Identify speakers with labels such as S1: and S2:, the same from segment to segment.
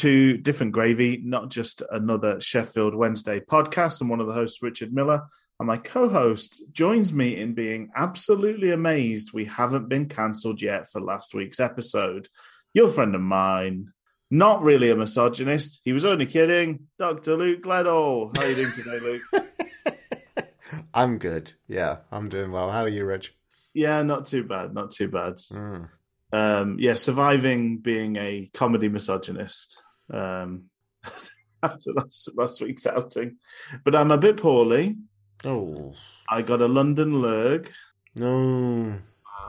S1: to Different Gravy, not just another Sheffield Wednesday podcast. I'm one of the hosts, Richard Miller, and my co host joins me in being absolutely amazed we haven't been cancelled yet for last week's episode. Your friend of mine, not really a misogynist, he was only kidding, Dr. Luke Gledall. How are you doing today, Luke?
S2: I'm good. Yeah, I'm doing well. How are you, Rich?
S1: Yeah, not too bad, not too bad.
S2: Mm.
S1: um, yeah, surviving being a comedy misogynist um, after last, last week's outing. But I'm a bit poorly.
S2: Oh
S1: I got a London lurg.
S2: no!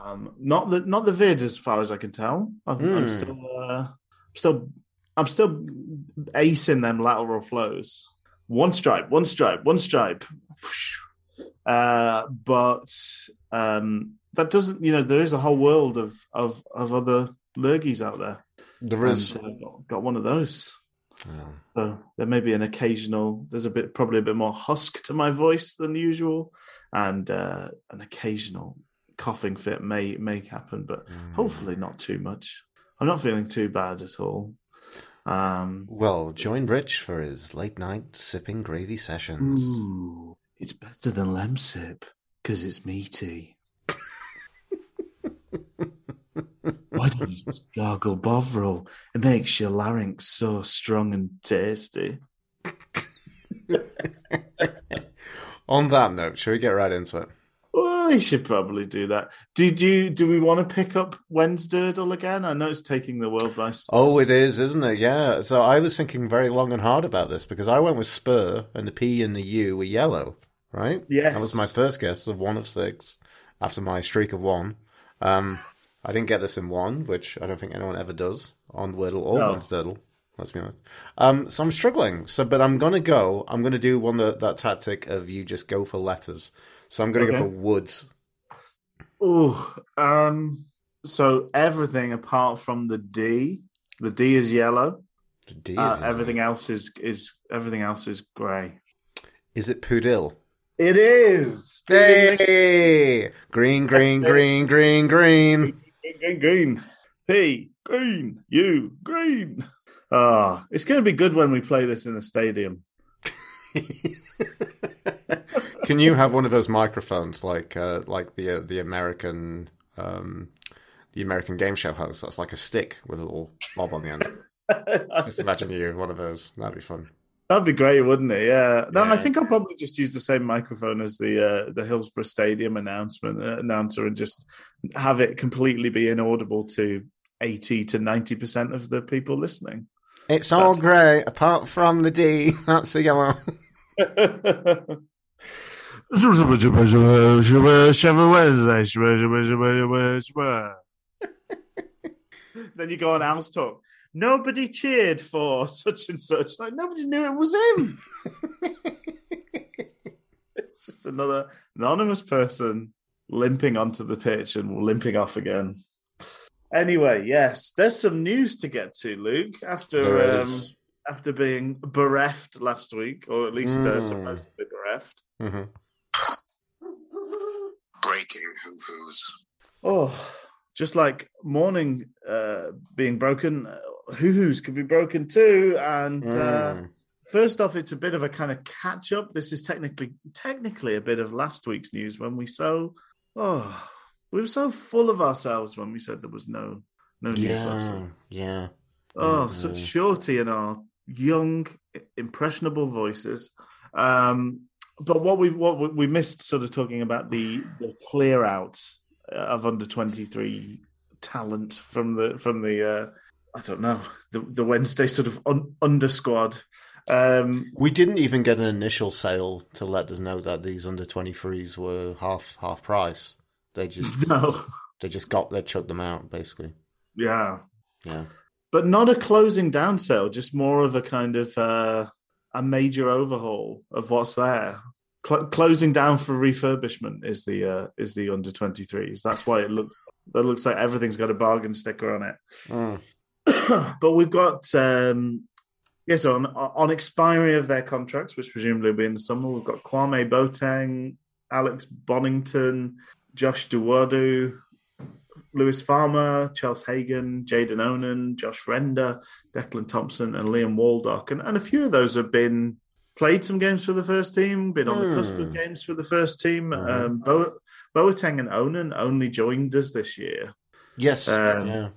S1: Um, not the not the vid, as far as I can tell. I'm, I'm
S2: Hmm.
S1: still uh, still I'm still acing them lateral flows. One stripe, one stripe, one stripe. Uh, but um, that doesn't, you know, there is a whole world of of of other lurgies out there.
S2: There is.
S1: and, uh, got, got one of those.
S2: Oh.
S1: So there may be an occasional. There's a bit, probably a bit more husk to my voice than usual, and uh, an occasional coughing fit may may happen, but
S2: Mm.
S1: hopefully not too much. I'm not feeling too bad at all. Um,
S2: Well, join Rich for his late night sipping gravy sessions.
S1: ooh, it's better than Lemsip because it's meaty. Why don't you just gargle Bovril? It makes your larynx so strong and tasty.
S2: On that note, shall we get right into it?
S1: Well, we should probably do that. Did you? Do we want to pick up Wednesdurdle again? I know it's taking the world by storm.
S2: Oh, it is, isn't it? Yeah. So I was thinking very long and hard about this because I went with Spur and the P and the U were yellow, right?
S1: Yes.
S2: That was my first guess of one of six after my streak of one. Um, I didn't get this in one, which I don't think anyone ever does on Wordle or
S1: No.
S2: Wednesdurdle. Let's be honest. Um, so I'm struggling. So, but I'm gonna go. I'm gonna do one that that tactic of you just go for letters. So I'm gonna go for woods.
S1: Oh, um. So everything apart from the D, the D is yellow.
S2: The D is
S1: Uh,
S2: yellow.
S1: everything else is is everything else is grey.
S2: Is it Pudil?
S1: It is.
S2: Hey! Green, green, green, green, green.
S1: Green, green. P, green. U, green. Ah, it's going to be good when we play this in a stadium.
S2: Can you have one of those microphones like uh, like the uh, the American um, the American game show host? That's like a stick with a little knob on the end. Just imagine you one of those. That'd be fun.
S1: That'd be great, wouldn't it? Yeah. No, I think I'll probably just use the same microphone as the uh, the Hillsborough Stadium announcement uh, announcer and just have it completely be inaudible to eighty to ninety percent of the people listening.
S2: It's all
S1: That's-
S2: grey apart from the D. That's the yellow.
S1: then you go on Al's talk. Nobody cheered for such and such. Like nobody knew it was him. It's Just another anonymous person limping onto the pitch and limping off again. Anyway, yes, there's some news to get to, Luke. After um, after being bereft last week, or at least uh,
S2: Mm.
S1: supposed to be bereft.
S2: Mhm.
S3: breaking hoo hoos.
S1: Oh, just like morning uh, being broken, uh, hoo hoos could be broken too. And uh,
S2: Mm.
S1: first off, it's a bit of a kind of catch up. This is technically technically a bit of last week's news when we so oh we were so full of ourselves when we said there was no no news last week.
S2: Yeah, yeah.
S1: Oh,
S2: Mhm.
S1: such surety in our young, impressionable voices. Um, but what we what we- we missed, sort of talking about the, the clear out of under twenty three talent from the from the uh, I don't know the the Wednesday sort of un, under squad. Um,
S2: We didn't even get an initial sale to let us know that these under 23s were half half price. They just
S1: no,
S2: they just got they chucked them out basically.
S1: yeah,
S2: Yeah.
S1: but not a closing down sale, just more of a kind of uh, a major overhaul of what's there. Cl- closing down for refurbishment is the uh, is the under 23s. That's why it looks that looks like everything's got a bargain sticker on it.
S2: Mm.
S1: but we've got um, Yes, on on expiry of their contracts, which presumably will be in the summer, we've got Kwame Boateng, Alex Bonington, Josh Dawodu, Lewis Farmer, Charles Hagan, Jaden Onan, Josh Render, Declan Thompson, and Liam Waldock. And, and a few of those have been played some games for the first team, been on the cusp of
S2: Hmm.
S1: games for the first team.
S2: Mhm.
S1: Um, Bo- Boateng and Onan only joined us this year.
S2: Yes,
S1: Um,
S2: yeah.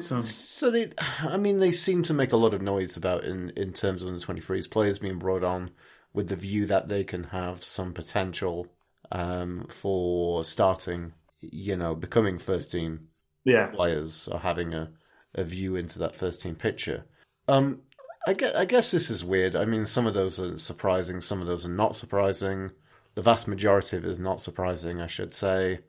S1: So-
S2: So, they, I mean, they seem to make a lot of noise about in in terms of the twenty threes players being brought on with the view that they can have some potential um, for starting, you know, becoming first team
S1: Yeah.
S2: players or having a, a view into that first team picture. Um, I guess, I guess this is weird. I mean, some of those are surprising, some of those are not surprising. The vast majority of it is not surprising, I should say.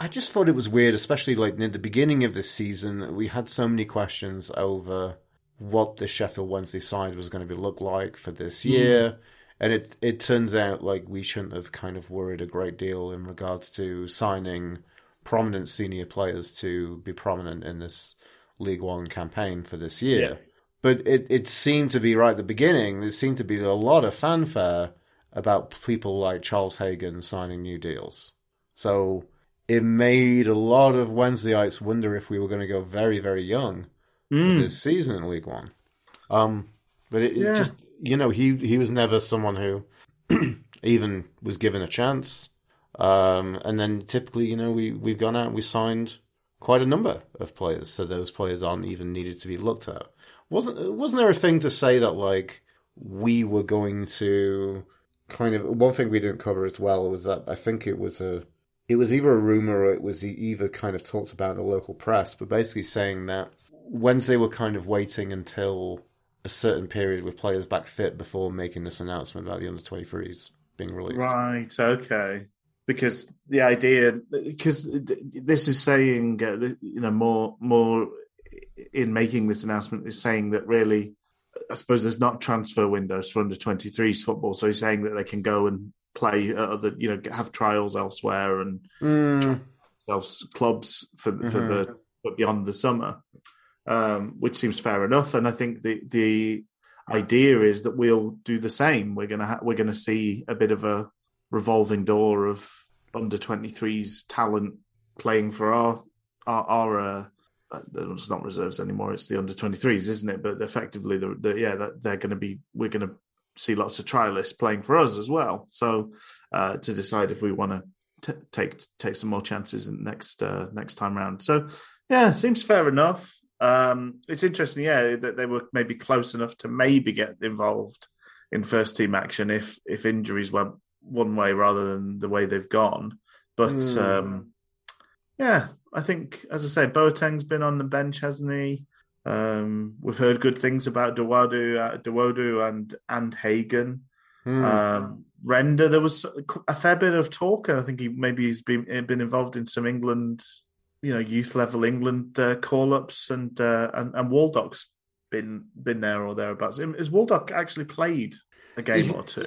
S2: I just thought it was weird, especially like near the beginning of this season. We had so many questions over what the Sheffield Wednesday side was going to be look like for this hmm. year, and it it turns out like we shouldn't have kind of worried a great deal in regards to signing prominent senior players to be prominent in this League One campaign for this year.
S1: Yeah.
S2: But it, it seemed to be right at the beginning, there seemed to be a lot of fanfare about people like Charles Hagan signing new deals. So it made a lot of Wednesdayites wonder if we were going to go very, very young
S1: Mm.
S2: this season in League One. Um, but it, it just, you know, he he was never someone who even was given a chance. Um, and then typically, you know, we we've gone out and we signed quite a number of players, so those players aren't even needed to be looked at. wasn't Wasn't there a thing to say that like we were going to kind of one thing we didn't cover as well was that I think it was a it was either a rumor or it was either kind of talked about in the local press, but basically saying that Wednesday were kind of waiting until a certain period with players back fit before making this announcement about the under 23s being released.
S1: Right. Okay. Because the idea, because this is saying, uh, you know, more more in making this announcement is saying that really, I suppose there's not transfer windows for under 23s football. So he's saying that they can go and play at other, you know, have trials elsewhere and
S2: Mm,
S1: clubs for for the but beyond the summer, um, which seems fair enough. And I think the the idea is that we'll do the same. We're gonna ha- we're gonna see a bit of a revolving door of under 23s talent playing for our our, our uh, uh, it's not reserves anymore. It's the under 23s, isn't it? But effectively, the, the yeah, that they're going to be. We're going to see lots of trialists playing for us as well. So uh, to decide if we want to take take some more chances in next uh, next time round. So yeah, seems fair enough. Um, it's interesting, yeah, that they were maybe close enough to maybe get involved in first team action if if injuries went one way rather than the way they've gone. But
S2: Hmm.
S1: um, yeah, I think as I say, Boateng's been on the bench, hasn't he? Um, we've heard good things about Dewadu, uh, Dewodu and and Hagan.
S2: mm.
S1: Um, Render, there was a fair bit of talk. and I think he maybe he's been been involved in some England, you know, youth level England uh, call ups, and, uh, and and Waldock's been been there or thereabouts. Has Waldock actually played a game
S2: He-
S1: or two?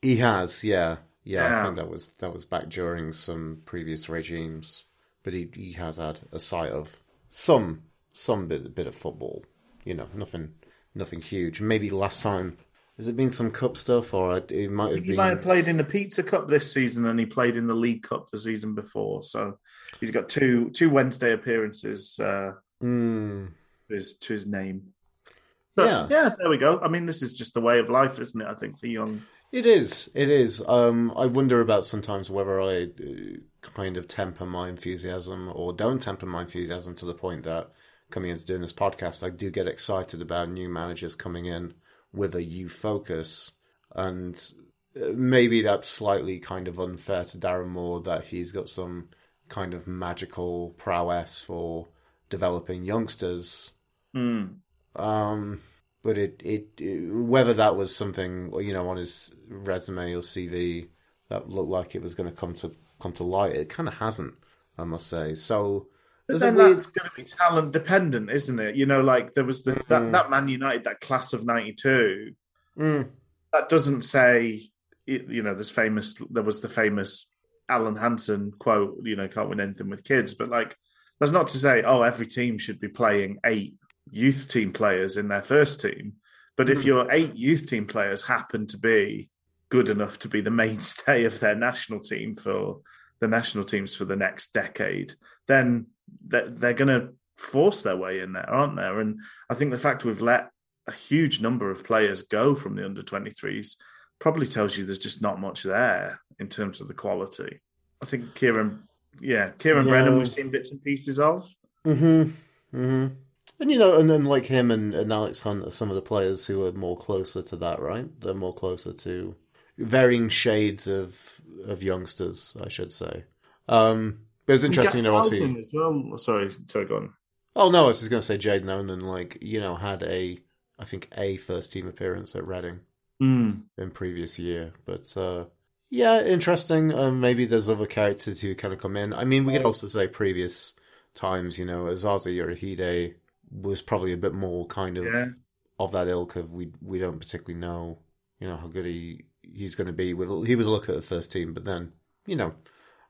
S2: he has, yeah, yeah. I think that was that was back during some previous regimes, but he he has had a sight of some some bit bit of football. You know, nothing nothing huge. Maybe last time has it been some cup stuff, or it might have
S1: He
S2: been.
S1: might have played in the Pizza Cup this season, and he played in the League Cup the season before. So he's got two two Wednesday appearances uh,
S2: Mm,
S1: to his to his name. But,
S2: Yeah.
S1: yeah, there we go. I mean, this is just the way of life, isn't it? I think for young
S2: It is. It is. Um, I wonder about sometimes whether I uh, kind of temper my enthusiasm or don't temper my enthusiasm to the point that coming into doing this podcast, I do get excited about new managers coming in with a youth focus, and uh, maybe that's slightly kind of unfair to Darren Moore that he's got some kind of magical prowess for developing youngsters.
S1: Mm.
S2: Um, but it, it, it whether that was something you know on his resume or CV that looked like it was going to come to come to light, it kind of hasn't. I must say. So there's a
S1: then
S2: weird.
S1: that's going to be talent dependent, isn't it? You know, like there was the,
S2: Mhm.
S1: that that Man United that class of '92.
S2: Mm,
S1: That doesn't say, you know, there's famous. There was the famous Alan Hansen quote. You know, can't win anything with kids. But like, that's not to say, oh, every team should be playing eight youth team players in their first team. But if
S4: Mhm.
S1: your eight youth team players happen to be good enough to be the mainstay of their national team for the national teams for the next decade, then they're, they're going to force their way in there, aren't there? And I think the fact we've let a huge number of players go from the under 23s probably tells you there's just not much there in terms of the quality. I think Kieran, yeah, Kieran
S2: Yeah.
S1: Brennan, we've seen bits and pieces of.
S2: Mm-hmm. Mm-hmm. And you know, and then like him and, and Alex Hunt are some of the players who are more closer to that, right? They're more closer to varying shades of of youngsters, I should say. Um, but it's interesting, you know, obviously.
S1: Alvin as well. Sorry, sorry, go on.
S2: Oh no, I was just going to say Jaden Onan, like you know, had a I think a first team appearance at Reading
S1: Mm.
S2: in previous year, but uh, yeah, interesting. Um, maybe there's other characters who kind of come in. I mean, we could also say previous times, you know, Osaze Urhoghide was probably a bit more kind of
S1: Yeah.
S2: of that ilk of we we don't particularly know, you know, how good he he's going to be. With he was a look at the first team, but then you know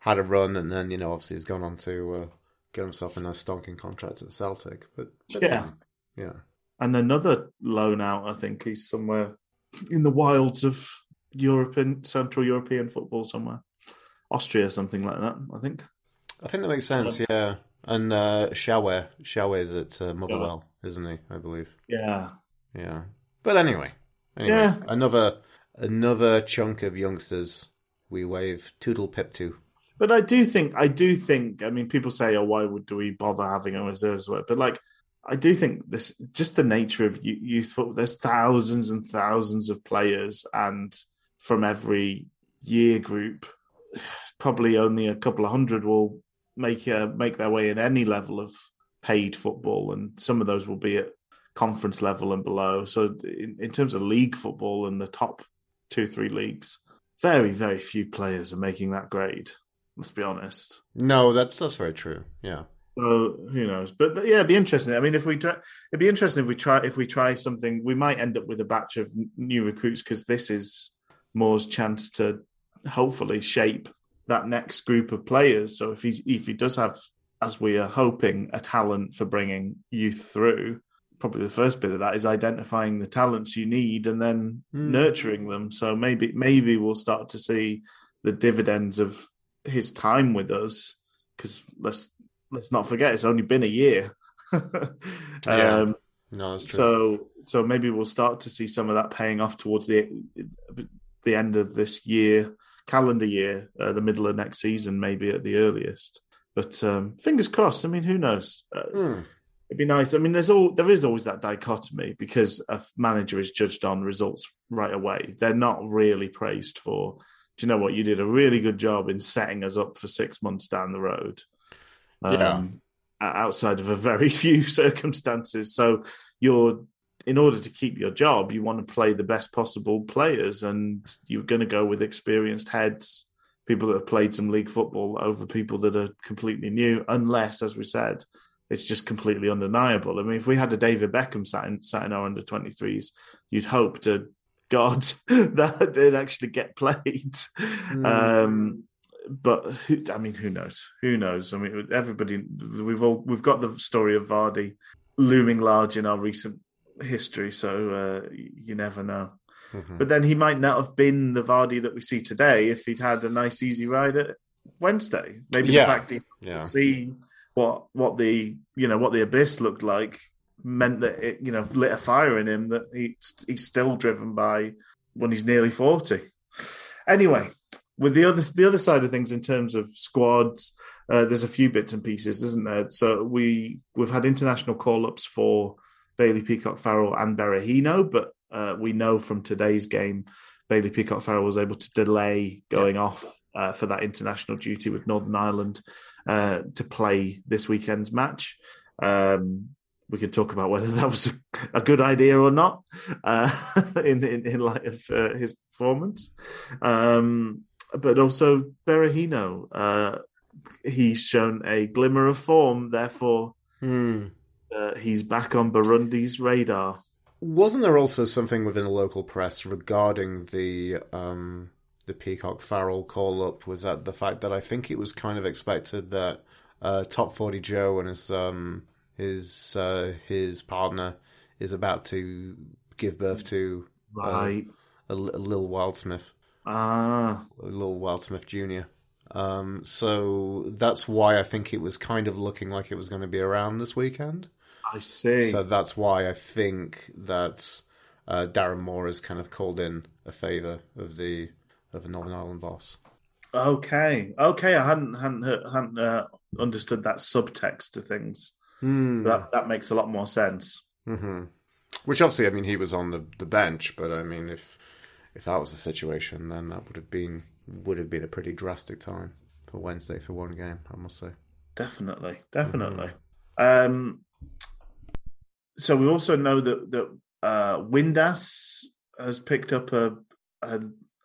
S2: had a run, and then you know obviously he's gone on to uh, get himself in a stonking contract at Celtic. But, but
S1: Yeah.
S2: yeah.
S1: And another loan out, I think he's somewhere in the wilds of European, Central European football somewhere. Austria, something like that, I think.
S2: I think that makes sense. Yeah, and uh, Shawe Shawe's at uh, Motherwell, isn't he? I believe.
S1: Yeah.
S2: Yeah. But anyway, anyway,
S1: Yeah.
S2: another another chunk of youngsters we wave toodle pip to.
S1: But I do think, I do think, I mean, people say, oh, why would do we bother having a reserves work? But like, I do think this, just the nature of youth football, there's thousands and thousands of players, and from every year group, probably only a couple of hundred will make make their way in any level of paid football, and some of those will be at conference level and below. So, in, in terms of league football and the top two, three leagues, very, very few players are making that grade. Let's be honest.
S2: No, that's that's very true. Yeah.
S1: So who knows? But but, yeah, it'd be interesting. I mean, if we try, it'd be interesting if we try if we try something. We might end up with a batch of new recruits because this is Moore's chance to hopefully shape that next group of players. So if he's if he does have, as we are hoping, a talent for bringing youth through, probably the first bit of that is identifying the talents you need and then
S2: Hmm.
S1: nurturing them. So maybe maybe we'll start to see the dividends of his time with us because let's let's not forget it's only been a year.
S2: Yeah.
S1: um,
S2: No, that's true.
S1: so so maybe we'll start to see some of that paying off towards the the end of this year, calendar year, uh, the middle of next season, maybe at the earliest. But um, fingers crossed. I mean, who knows? Uh,
S2: Hmm.
S1: It'd be nice. I mean, there's all there is always that dichotomy because a manager is judged on results right away. They're not really praised for. Do you know what? You did a really good job in setting us up for six months down the road.
S2: Yeah.
S1: Um, o- outside of a very few circumstances. So you're in order to keep your job, you want to play the best possible players, and you're going to go with experienced heads, people that have played some league football over people that are completely new, unless, as we said, it's just completely undeniable. I mean, if we had a David Beckham sat in, sat in our under 23s, you'd hope to God that they'd actually get played. Um, but who, I mean, who knows? Who knows? I mean, everybody. We've all we've got the story of Vardy looming large in our recent history, so uh, you never know.
S2: Mhm.
S1: But then he might not have been the Vardy that we see today if he'd had a nice easy ride at Wednesday. Maybe
S2: Yeah.
S1: the fact he
S2: Yeah.
S1: see what what the you know what the abyss looked like meant that it you know lit a fire in him that he he's still driven by when he's nearly forty. Anyway, with the other the other side of things in terms of squads, uh, there's a few bits and pieces, isn't there? So we we've had international call ups for Bailey Peacock Farrell and Berahino, but uh, we know from today's game Bailey Peacock Farrell was able to delay going off uh, for that international duty with Northern Ireland uh, to play this weekend's match. Um, we could talk about whether that was a, a good idea or not uh, in, in in light of uh, his performance. Um, but also Berahino, uh, he's shown a glimmer of form. Therefore,
S2: Hmm.
S1: uh, he's back on Burundi's radar.
S2: Wasn't there also something within the local press regarding the um, the Peacock Farrell call up? Was that the fact that I think it was kind of expected that uh, Top Forty Joe and his um, his uh, his partner is about to
S5: give birth to
S1: Right.
S5: a, a little Wildsmith,
S1: ah.
S5: a little Wildsmith Junior. Um, so that's why I think it was kind of looking like it was going to be around this weekend.
S1: I see.
S5: So that's why I think that uh, Darren Moore has kind of called in a favour of the of the Northern Ireland boss.
S1: okay. Okay. I hadn't hadn't hadn't uh, understood that subtext to things. That that makes a lot more sense.
S2: hmm Which obviously, I mean, he was on the, the bench, but I mean, if if that was the situation, then that would have been would have been a pretty drastic time for Wednesday for one game. I must say.
S1: Definitely, definitely. Um, so we also know that that uh, Windass has picked up a, a,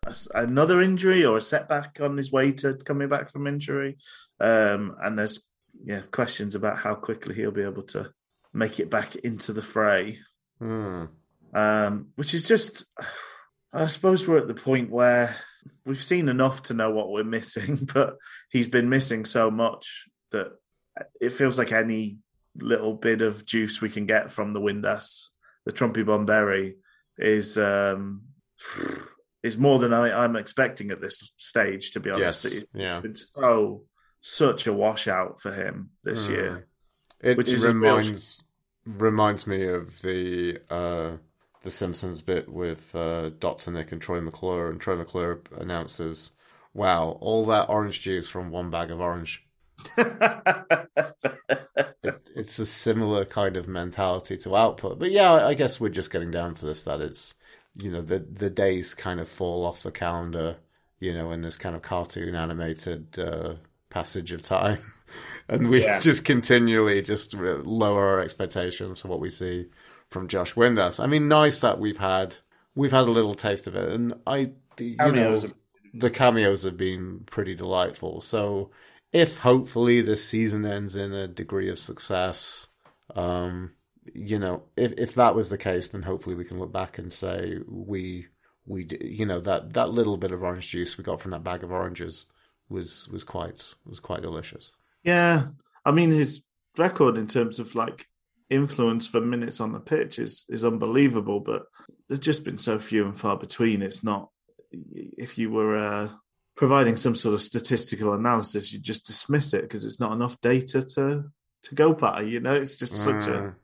S1: a another injury or a setback on his way to coming back from injury, um, and there's yeah questions about how quickly he'll be able to make it back into the fray.
S2: Hmm.
S1: um, which is just, I suppose we're at the point where we've seen enough to know what we're missing, but he's been missing so much that it feels like any little bit of juice we can get from the Windass, the Trumpy Bomberry, is um, is more than I, I'm expecting at this stage. To be honest,
S2: Yes.
S1: it's
S2: Yeah.
S1: been so such a washout for him this
S2: Hmm.
S1: year.
S2: It,
S1: Which
S2: it
S1: a real-
S2: reminds reminds me of the uh, the Simpsons bit with uh, Doctor Nick and Troy McClure, and Troy McClure announces, "Wow, all that orange juice from one bag of orange." It, it's a similar kind of mentality to output, but yeah, I guess we're just getting down to this that it's you know the the days kind of fall off the calendar, you know, in this kind of cartoon animated uh, passage of time. And we
S1: Yeah.
S2: just continually just lower our expectations for what we see from Josh Windass. I mean, nice that we've had we've had a little taste of it, and I you
S1: Cameos
S2: know the cameos have been pretty delightful. So if hopefully this season ends in a degree of success, um, you know, if if that was the case, then hopefully we can look back and say we we you know that that little bit of orange juice we got from that bag of oranges was was quite was quite delicious.
S1: Yeah, I mean his record in terms of like influence for minutes on the pitch is is unbelievable, but there's just been so few and far between. It's not if you were uh, providing some sort of statistical analysis, you just dismiss it because it's not enough data to to go by. You know, it's just such a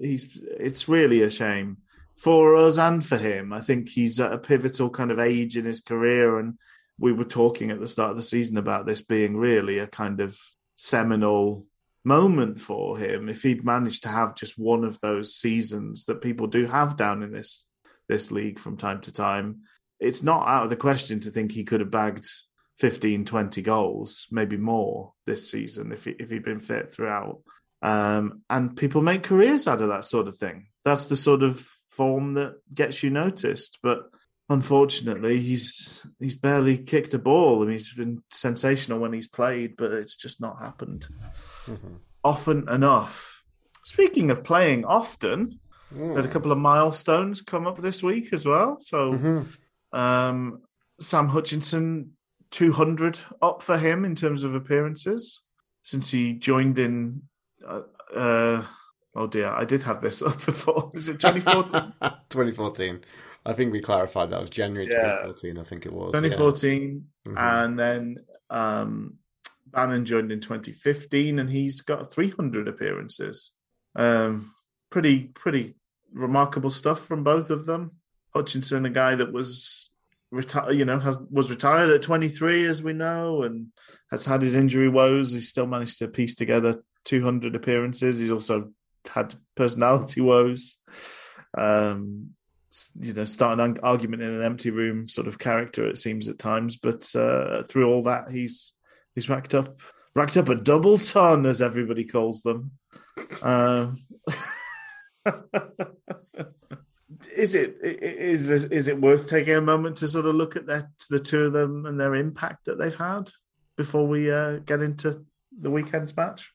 S1: he's it's really a shame for us and for him. I think he's at a pivotal kind of age in his career, and we were talking at the start of the season about this being really a kind of seminal moment for him. If he'd managed to have just one of those seasons that people do have down in this this league from time to time, it's not out of the question to think he could have bagged 15, 20 goals, maybe more this season if he, if he'd been fit throughout. Um, and people make careers out of that sort of thing. That's the sort of form that gets you noticed. But unfortunately, he's he's barely kicked a ball. I mean, he's been sensational when he's played, but it's just not happened often enough. Speaking of playing often, we had a couple of milestones come up this week as well. So, um, Sam Hutchinson, 200 up for him in terms of appearances since he joined in. Uh, uh, oh dear, I did have this up before. Is it 2014?
S2: 2014. I think we clarified that was January
S1: Yeah.
S2: 2014. I think it was. yeah.
S1: 2014,
S2: Mhm.
S1: and then um, Bannan joined in 2015, and he's got 300 appearances. Um, pretty, pretty remarkable stuff from both of them. Hutchinson, a guy that was retired, you know, has was retired at 23, as we know, and has had his injury woes. He's still managed to piece together 200 appearances. He's also had personality woes. Um, you know, start an argument in an empty room sort of character, it seems at times. But uh, through all that, he's he's racked up racked up a double ton, as everybody calls them. Um, is it is is it worth taking a moment to sort of look at that the two of them and their impact that they've had before we uh, get into the weekend's match?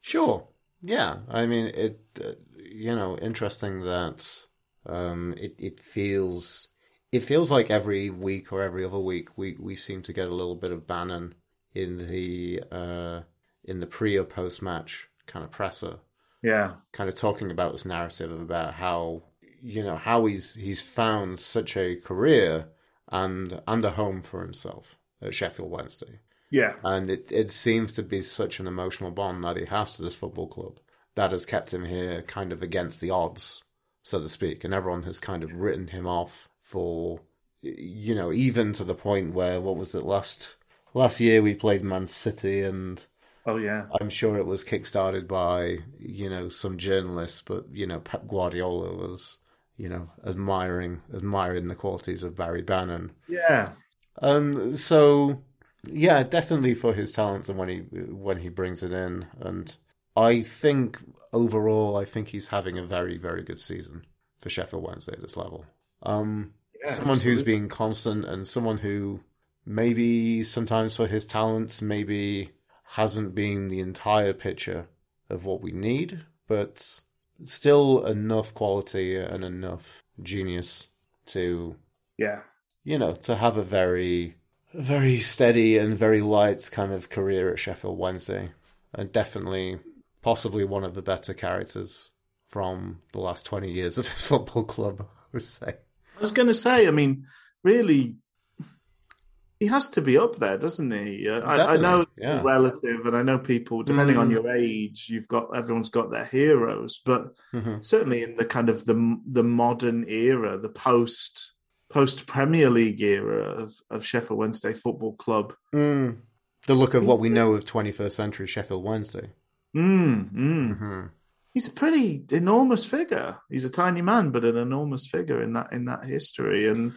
S2: Sure. Yeah. I mean, it. Uh, you know, interesting that um, it it feels it feels like every week or every other week we we seem to get a little bit of Bannan in the uh, in the pre or post match kind of presser,
S1: Yeah,
S2: kind of talking about this narrative about how you know how he's he's found such a career and and a home for himself at Sheffield Wednesday.
S1: Yeah.
S2: And it, it seems to be such an emotional bond that he has to this football club that has kept him here kind of against the odds, so to speak. And everyone has kind of written him off for, you know, even to the point where, what was it, last last year we played Man City and
S1: Oh yeah.
S2: I'm sure it was kickstarted by, you know, some journalists, but, you know, Pep Guardiola was, you know, admiring admiring the qualities of Barry Bannan.
S1: Yeah.
S2: Um so yeah, definitely for his talents and when he when he brings it in, and I think overall, I think he's having a very very good season for Sheffield Wednesday at this level. Um,
S1: Yeah,
S2: someone who's
S1: absolutely.
S2: been constant and someone who maybe sometimes for his talents maybe hasn't been the entire picture of what we need, but still enough quality and enough genius to
S1: Yeah.
S2: you know, to have a very, very steady and very light kind of career at Sheffield Wednesday, and definitely, possibly one of the better characters from the last twenty years of his football club. I would say.
S1: I was going to say, I mean, really, he has to be up there, doesn't he? Uh, I, I know
S2: yeah.
S1: relative, and I know people, depending on
S2: Mm.
S1: your age, you've got everyone's got their heroes, but
S2: Mhm.
S1: certainly in the kind of the the modern era, the post post Premier League era of, of Sheffield Wednesday Football Club.
S2: Mm. The look of what we know of twenty-first century Sheffield Wednesday.
S1: Mm, mm.
S2: hmm
S1: He's a pretty enormous figure. He's a tiny man, but an enormous figure in that in that history. And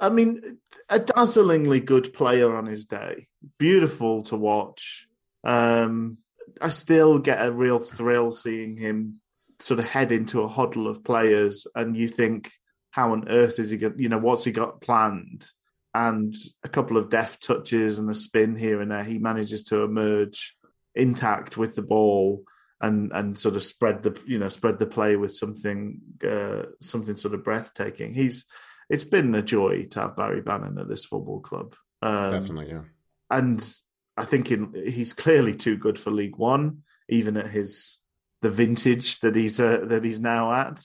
S1: I mean, a dazzlingly good player on his day. Beautiful to watch. Um, I still get a real thrill seeing him sort of head into a huddle of players, and you think, how on earth is he going? You know, what's he got planned? And a couple of deft touches and a spin here and there, he manages to emerge intact with the ball and and sort of spread the you know spread the play with something uh, something sort of breathtaking. He's it's been a joy to have Barry Bannan at this football club, um,
S2: Definitely, yeah.
S1: and I think in, he's clearly too good for League One, even at his the vintage that he's uh, that he's now at.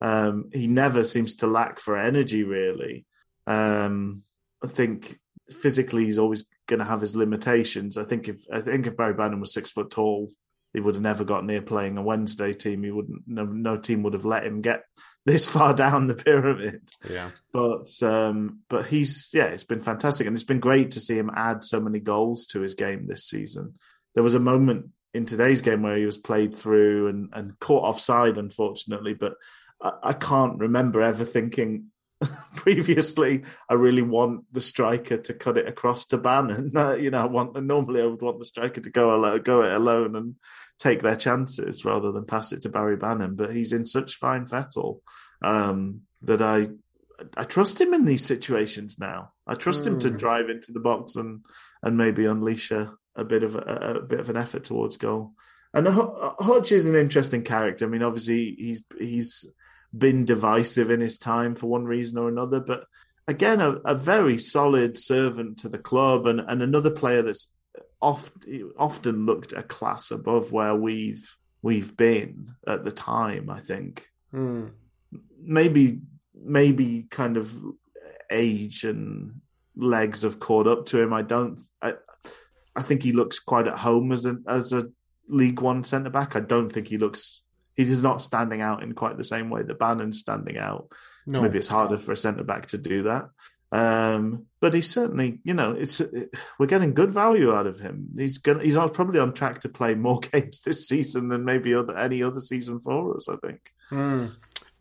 S1: Um, he never seems to lack for energy, really. Um, I think physically he's always going to have his limitations. I think if I think if Barry Bannan was six foot tall, he would have never got near playing a Wednesday team. He wouldn't. No, no team would have let him get this far down the pyramid.
S2: Yeah.
S1: But um, but he's yeah, it's been fantastic, and it's been great to see him add so many goals to his game this season. There was a moment in today's game where he was played through and, and caught offside, unfortunately. But I, I can't remember ever thinking previously. I really want the striker to cut it across to Bannan. Uh, you know, I want normally I would want the striker to go alone, go it alone, and take their chances rather than pass it to Barry Bannan. But he's in such fine fettle um, that I I trust him in these situations now. I trust him to
S2: Mm.
S1: drive into the box and and maybe unleash a, a bit of a, a bit of an effort towards goal. And Ho- Hodge is an interesting character. I mean, obviously he's he's been divisive in his time for one reason or another, but again, a, a very solid servant to the club and, and another player that's oft, often looked a class above where we've we've been at the time. I think
S2: Mm.
S1: maybe maybe kind of age and legs have caught up to him. I don't. I, I think he looks quite at home as a as a League One centre back. I don't think he looks. He is not standing out in quite the same way that Bannan's standing out.
S2: No.
S1: Maybe it's harder for a centre back to do that. Um, but he's certainly, you know, it's we're getting good value out of him. He's gonna, he's probably on track to play more games this season than maybe other any other season for us. I think.
S2: Mm.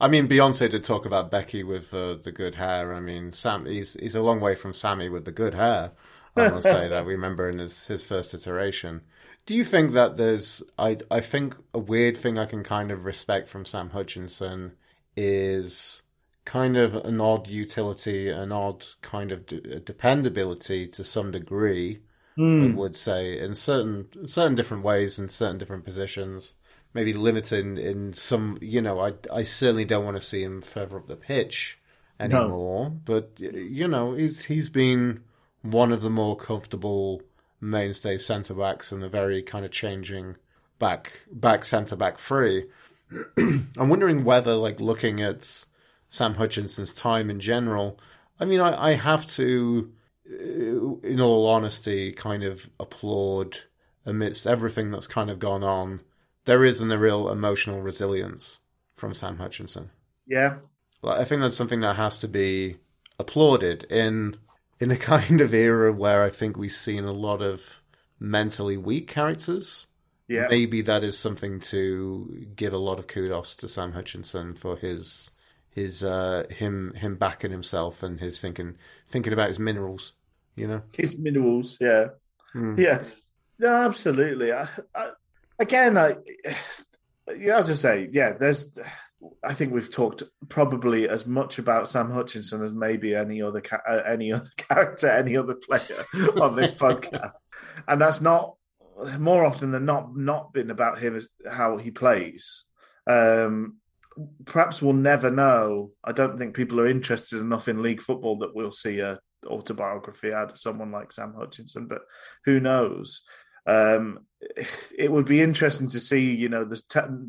S2: I mean, Beyonce did talk about Becky with uh, the good hair. I mean, Sam, he's he's a long way from Sammy with the good hair. I must say that we remember in his his first iteration. Do you think that there's? I I think a weird thing I can kind of respect from Sam Hutchinson is kind of an odd utility, an odd kind of de- dependability to some degree. I hmm. would say in certain certain different ways in certain different positions. Maybe limited in some, you know, I I certainly don't want to see him further up the pitch anymore. But you know, he's he's been one of the more comfortable mainstay centre backs and a very kind of changing back back centre back free. I'm wondering whether, like, looking at Sam Hutchinson's time in general, I mean, I, I have to, uh, in all honesty, kind of applaud amidst everything that's kind of gone on. There isn't a real emotional resilience from Sam Hutchinson.
S1: Yeah,
S2: Like, I think that's something that has to be applauded in in a kind of era where I think we've seen a lot of mentally weak characters.
S1: yeah,
S2: Maybe that is something to give a lot of kudos to Sam Hutchinson for his his uh, him him backing himself and his thinking thinking about his minerals. You know.
S1: his minerals. Yeah,
S2: Hmm.
S1: yes, no, absolutely. I, I, again, I, yeah, as I say, yeah, there's. I think we've talked probably as much about Sam Hutchinson as maybe any other ca- uh, any other character, any other player on this podcast, and that's not more often than not not been about him as how he plays. Um, perhaps we'll never know. I don't think people are interested enough in league football that we'll see a autobiography out of someone like Sam Hutchinson, but who knows? Um, it would be interesting to see, you know, the,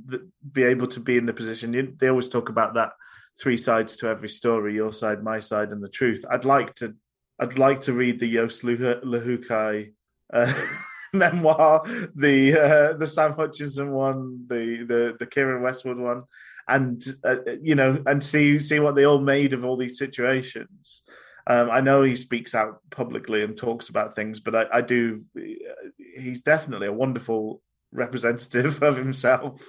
S1: the be able to be in the position. You- They always talk about that three sides to every story: your side, my side, and the truth. I'd like to, I'd like to read the Jos Luhukay uh, memoir, the uh, the Sam Hutchinson one, the the the Keiren Westwood one, and uh, you know, and see see what they all made of all these situations. Um, I know he speaks out publicly and talks about things, but I, I do. He's definitely a wonderful representative of himself.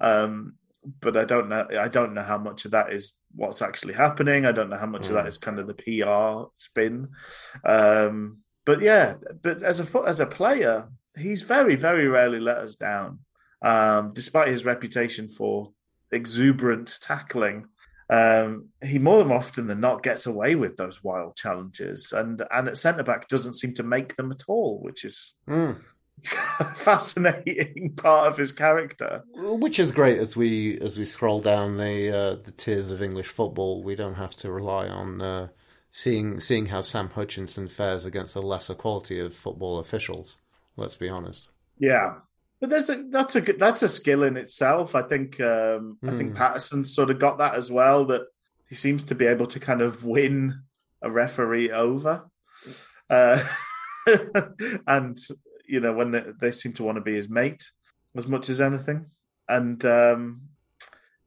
S1: Um, but I don't know. I don't know how much of that is what's actually happening. I don't know how much of that
S2: Mm.
S1: kind of the PR spin. Um, but yeah, but as a as a player, he's very very rarely let us down, um, despite his reputation for exuberant tackling um, he more than often than not gets away with those wild challenges, and and at centre back doesn't seem to make them at all, which is a fascinating part of his character.
S2: Which is great as we as we scroll down the uh, the tiers of English football. We don't have to rely on uh, seeing seeing how Sam Hutchinson fares against the lesser quality of football officials. Let's be honest.
S1: Yeah, but there's a that's a that's a skill in itself. I think um, I think
S2: Hmm.
S1: Paterson's sort of got that as well. That he seems to be able to kind of win a referee over, uh, and you know when they, they seem to want to be his mate as much as anything. And um,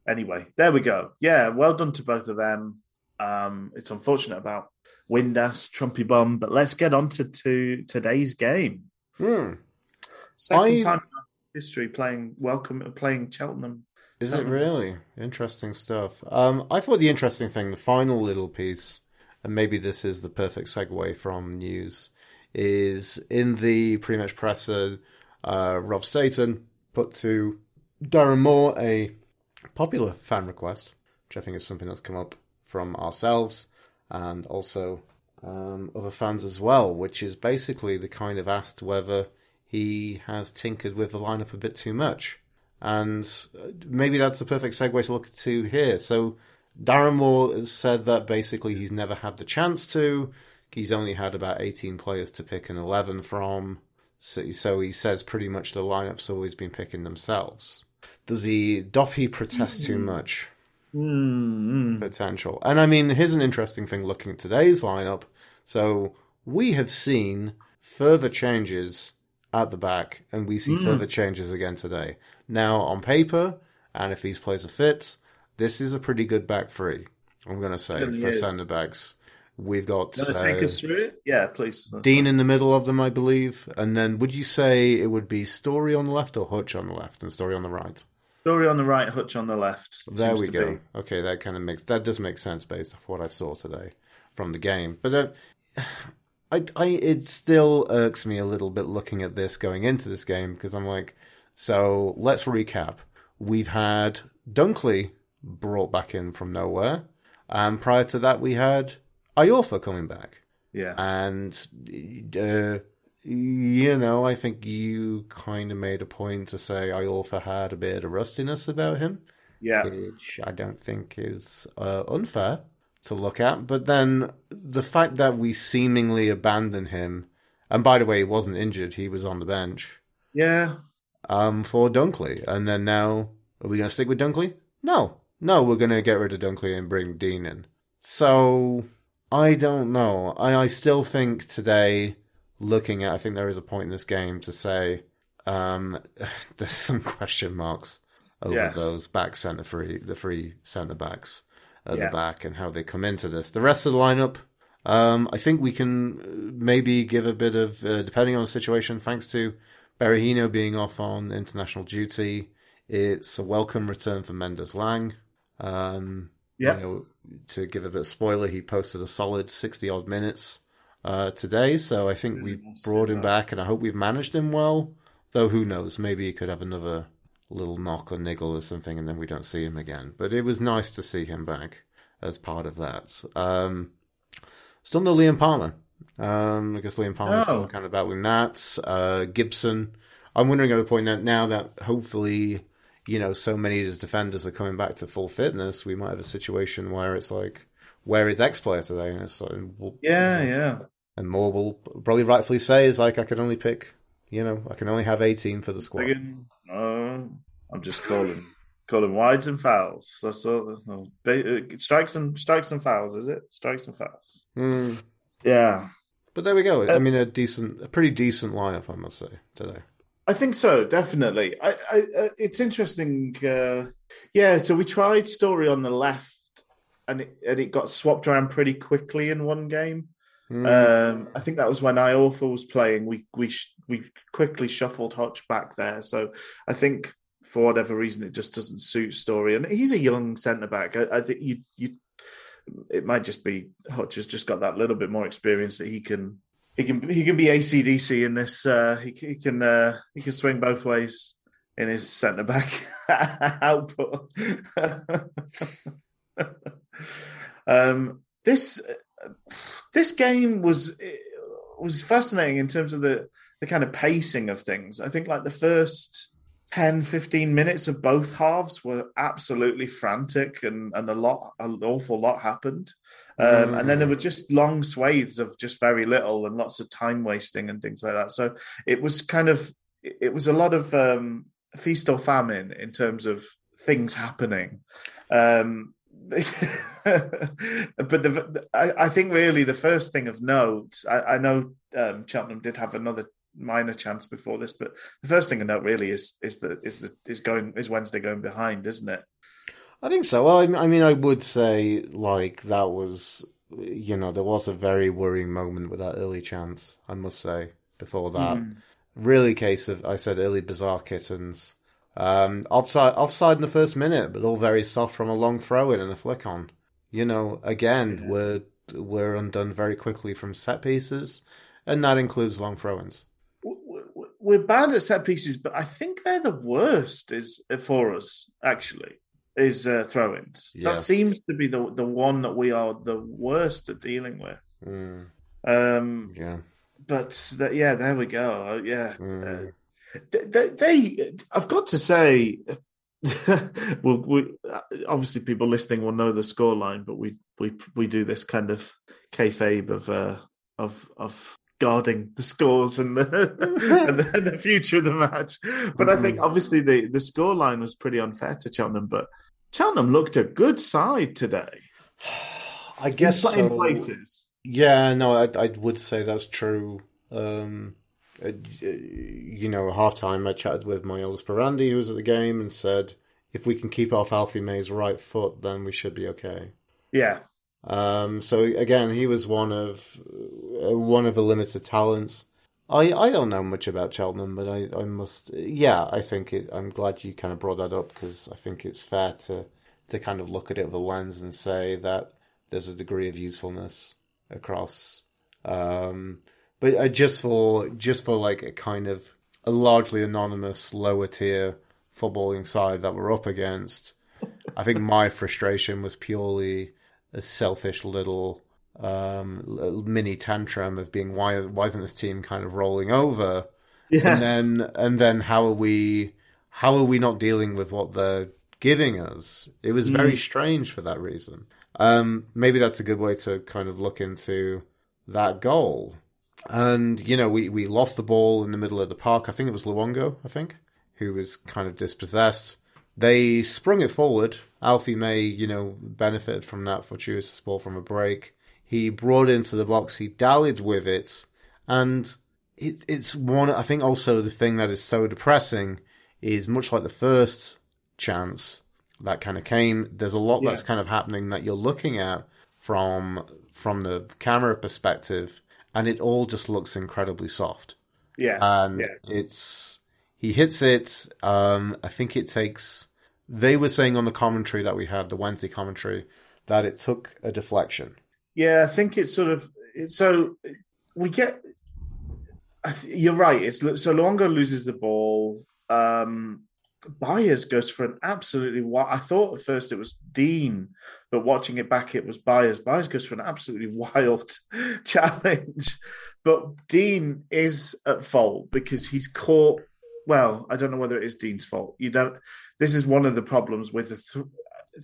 S1: anyway, there we go. Yeah, well done to both of them. Um, it's unfortunate about Windass, Trumpy Bum, but let's get on to, to today's game.
S2: Hmm.
S1: Second
S2: I-
S1: time history playing welcome playing Cheltenham.
S2: Is it really interesting stuff? Um, I thought the interesting thing, the final little piece, and maybe this is the perfect segue from news, is in the pre-match presser, uh, Rob Staten put to Darren Moore a popular fan request, which I think is something that's come up from ourselves and also um, other fans as well, which is basically the kind of asked whether he has tinkered with the lineup a bit too much. And uh, maybe that's the perfect segue to look to here. So Darren Moore said that basically he's never had the chance to. He's only had about 18 players to pick an 11 from. So, so he says pretty much the lineup's always been picking themselves. Does he, doth he protest too much?
S1: Mm,
S2: potential. And I mean, here's an interesting thing looking at today's lineup. So we have seen further changes at the back, and we see further changes again today. Now, on paper, and if these players are fit, this is a pretty good back three. I'm going to say
S1: Really
S2: for
S1: is.
S2: centre backs. We've got
S1: Gonna take
S2: uh,
S1: us through it? Yeah, please.
S2: Dean in the middle of them, I believe, and then would you say it would be Storey on the left or Hutch on the left and Storey on the right?
S1: Storey on the right, Hutch on the left.
S2: There we go.
S1: be.
S2: Okay, that kind of makes that does make sense based off what I saw today from the game. But uh, I, I, it still irks me a little bit looking at this going into this game because I'm like, so let's recap. We've had Dunkley brought back in from nowhere, and prior to that we had Iorfa coming back.
S1: Yeah.
S2: And, uh, you know, I think you kind of made a point to say Iorfa had a bit of rustiness about him
S1: yeah.
S2: which I don't think is uh, unfair to look at. But then the fact that we seemingly abandon him, and by the way, he wasn't injured; he was on the bench
S1: Yeah.
S2: um, for Dunkley, and then now Are we going to stick with Dunkley? No. No, we're going to get rid of Dunkley and bring Dean in. So, I don't know. I, I still think today, looking at, I think there is a point in this game to say um, there's some question marks over
S1: Yes.
S2: those back centre free, the free centre backs at
S1: Yeah.
S2: the back and how they come into this. The rest of the lineup, um, I think we can uh, maybe give a bit of, uh, depending on the situation, thanks to Berahino being off on international duty. It's a welcome return for Mendez-Laing. Um,
S1: Yep.
S2: you know, to give a bit of spoiler, he posted a solid 60 odd minutes uh, today. So I think we've brought him back and I hope we've managed him well. Though who knows, maybe he could have another little knock or niggle or something and then we don't see him again. But it was nice to see him back as part of that. Um, still no Liam Palmer. Um, I guess Liam Palmer's
S1: No.
S2: still kind of battling that. Uh, Gibson. I'm wondering at the point that now that hopefully, you know, so many of his defenders are coming back to full fitness, we might have a situation where it's like, where is X player today? And it's like, well,
S1: Yeah, yeah.
S2: and Moore will probably rightfully say is like, I can only pick, you know, I can only have 18 for the squad.
S1: Uh, I'm just calling calling wides and fouls. That's all. no, uh, Strikes and strikes and fouls, is it? Strikes and fouls.
S2: Hmm.
S1: Yeah,
S2: But there we go. I
S1: Uh,
S2: mean, a decent, a pretty decent lineup, I must say, today.
S1: I think so. Definitely. I, I uh, it's interesting. Uh, yeah. So we tried Storey on the left, and it, and it got swapped around pretty quickly in one game.
S2: Hmm.
S1: Um, I think that was when Iorfa was playing. We we sh- we quickly shuffled Hutch back there. So I think for whatever reason it just doesn't suit Storey, and he's a young centre back. I, I think you you it might just be Hutch has just got that little bit more experience that he can he can he can be ACDC in this. Uh, he, he can uh, he can swing both ways in his centre back output. um, this this game was was fascinating in terms of the the kind of pacing of things. I think like the first 10, 15 minutes of both halves were absolutely frantic and, and a lot, an awful lot happened. Um, And then there were just long swathes of just very little and lots of time wasting and things like that. So it was kind of, it was a lot of um, feast or famine in terms of things happening. Um, but the, I, I think really the first thing of note, I, I know um, Cheltenham did have another minor chance before this, but the first thing of note really is is that is the is going is Wednesday going behind, isn't it?
S2: I think so. Well, I, I mean, I would say like that was, you know, there was a very worrying moment with that early chance. I must say before that,
S1: Mm.
S2: really case of I said early bizarre kittens, um, offside offside in the first minute, but all very soft from a long throw in and a flick on. You know, again,
S1: Yeah.
S2: we're we're undone very quickly from set pieces, and that includes long throw-ins.
S1: W- w- We're bad at set pieces, but I think they're the worst is for us actually. Is uh, throw-ins.
S2: Yeah.
S1: That seems to be the the one that we are the worst at dealing with.
S2: Mm,
S1: Um,
S2: yeah.
S1: but that, yeah, there we go. Uh, Yeah,
S2: Mm.
S1: uh, they, they, they, I've got to say, well, we obviously people listening will know the scoreline, but we we we do this kind of kayfabe of uh, of of guarding the scores and the, and the, and the future of the match. But I think obviously the the scoreline was pretty unfair to Cheltenham, but Cheltenham looked a good side today.
S2: I guess
S1: in
S2: so.
S1: places.
S2: Yeah, no, I, I would say that's true. Um, uh, you know, half time I chatted with my eldest Parandi, who was at the game, and said, if we can keep off Alfie May's right foot, then we should be okay.
S1: Yeah,
S2: Um, so again, he was one of one of the limited talents. I, I don't know much about Cheltenham, but I, I must yeah I think it, I'm glad you kind of brought that up because I think it's fair to to kind of look at it with a lens and say that there's a degree of usefulness across, um, but uh, just for just for like a kind of a largely anonymous lower tier footballing side that we're up against. I think my frustration was purely a selfish little um, mini tantrum of being why why isn't this team kind of rolling over?
S1: yes.
S2: And then and then how are we how are we not dealing with what they're giving us? It was very strange for that reason. Um, maybe that's a good way to kind of look into that goal. And you know, we we lost the ball in the middle of the park. I think it was Luongo. I think who was kind of dispossessed. They sprung it forward. Alfie May, you know, benefited from that fortuitous ball from a break. He brought it into the box. He dallied with it, and it, it's one. I think also the thing that is so depressing is much like the first chance that kind of came. There's a lot
S1: Yeah.
S2: that's kind of happening that you're looking at from from the camera perspective, and it all just looks incredibly soft.
S1: Yeah.
S2: And
S1: yeah.
S2: it's he hits it. Um, I think it takes. They were saying on the commentary that we had, the Wednesday commentary, that it took a deflection.
S1: Yeah, I think it's sort of so we get. Th- you're right. It's so Luongo loses the ball. Um, Byers goes for an absolutely. Wi- I thought at first it was Dean, but watching it back, it was Byers. Byers goes for an absolutely wild challenge, but Dean is at fault because he's caught. Well, I don't know whether it is Dean's fault. You don't. This is one of the problems with the th-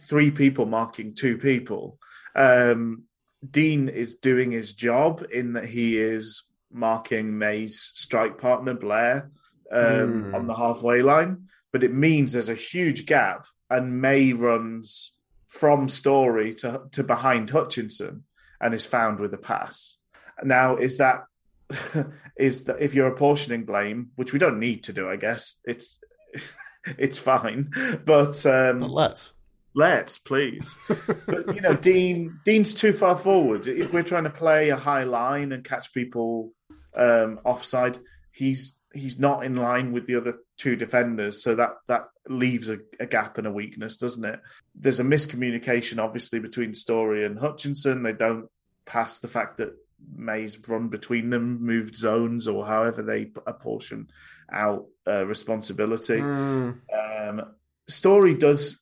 S1: three people marking two people. Um, Dean is doing his job in that he is marking May's strike partner Blair um,
S2: Hmm.
S1: on the halfway line, but it means there's a huge gap, and May runs from Storey to to behind Hutchinson and is found with a pass. Now, is that is that if you're apportioning blame, which we don't need to do, I guess it's it's fine, but um,
S2: But let's.
S1: Let's please. but you know, Dean Dean's too far forward. If we're trying to play a high line and catch people um, offside, he's he's not in line with the other two defenders. So that that leaves a, a gap and a weakness, doesn't it? There's a miscommunication, obviously, between Storey and Hutchinson. They don't pass the fact that May's run between them, moved zones, or however they apportion out uh, responsibility.
S2: Mm,
S1: Um, Storey does,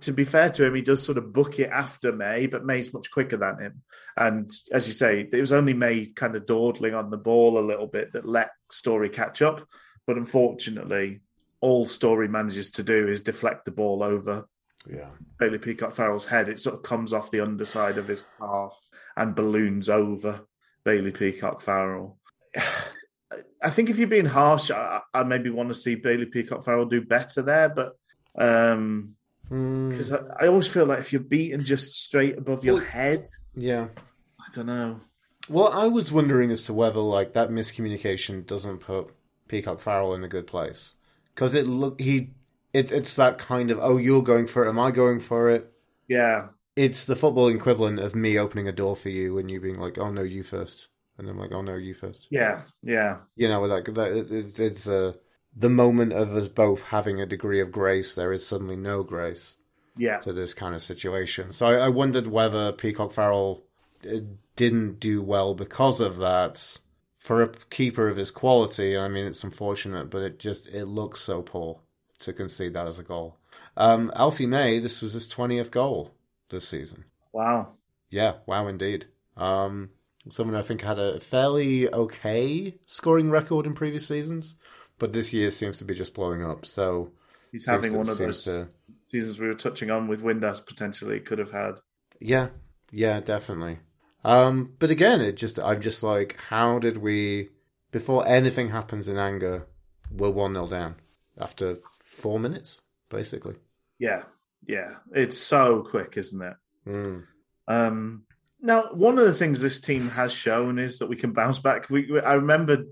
S1: to be fair to him, he does sort of book it after May, but May's much quicker than him. And as you say, it was only May kind of dawdling on the ball a little bit that let Storey catch up. But unfortunately, all Storey manages to do is deflect the ball over
S2: yeah.
S1: Bailey Peacock Farrell's head. It sort of comes off the underside of his calf and balloons over Bailey Peacock Farrell. I think if you're being harsh, I, I maybe want to see Bailey Peacock Farrell do better there, but um
S2: Mm,
S1: because I, I always feel like if you're beaten just straight above your
S2: Well-
S1: head,
S2: yeah.
S1: I don't know.
S2: Well, I was wondering as to whether like that miscommunication doesn't put Peacock Farrell in a good place because it look he it, it's that kind of oh you're going for it, am I going for it?
S1: Yeah,
S2: It's the football equivalent of me opening a door for you and you being like oh no you first, and I'm like oh no you first.
S1: yeah, yeah,
S2: You know like that it, it's it's uh, the moment of us both having a degree of grace. There is suddenly no grace.
S1: yeah.
S2: to this kind of situation. So I, I wondered whether Peacock Farrell uh, didn't do well because of that. For a keeper of his quality, I mean, it's unfortunate, but it just it looks so poor to concede that as a goal. Um, Alfie May, this was his twentieth goal this season.
S1: Wow.
S2: Yeah, wow, indeed. Um, someone I think had a fairly okay scoring record in previous seasons, but this year seems to be just blowing up. So
S1: He's having one of those
S2: to-
S1: seasons we were touching on with Windass potentially could have had.
S2: Yeah, yeah, definitely. Um, but again, it just I'm just like, how did we before anything happens in anger, we're one 0 down after four minutes, basically.
S1: Yeah, yeah. It's so quick, isn't it?
S2: Mm.
S1: Um, now, one of the things this team has shown is that we can bounce back. We, we- I remember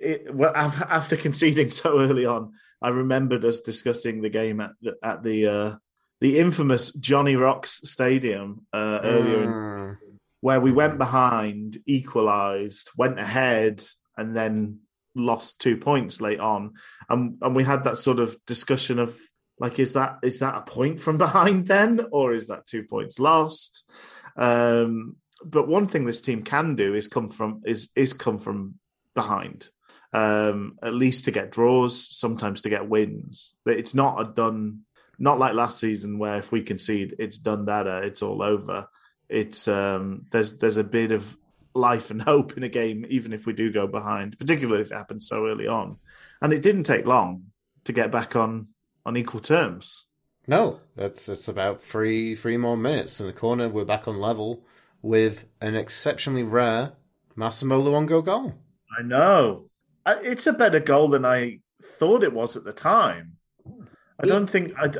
S1: it, well, after conceding so early on, I remembered us discussing the game at the at the uh, the infamous Jonny-Rocks Stadium uh, earlier, in,
S2: Mm.
S1: where we went behind, equalised, went ahead, and then lost two points late on, and and we had that sort of discussion of like, is that is that a point from behind then, or is that two points lost? Um, but one thing this team can do is come from is is come from behind, um, at least to get draws, sometimes to get wins. It's not a done, not like last season where if we concede, it's done data, it's all over. It's um, there's there's a bit of life and hope in a game, even if we do go behind, particularly if it happens so early on. And it didn't take long to get back on on equal terms.
S2: No, that's it's about three three more minutes in the corner. We're back on level with an exceptionally rare Massimo Luongo goal.
S1: I know. It's a better goal than I thought it was at the time. I don't think I.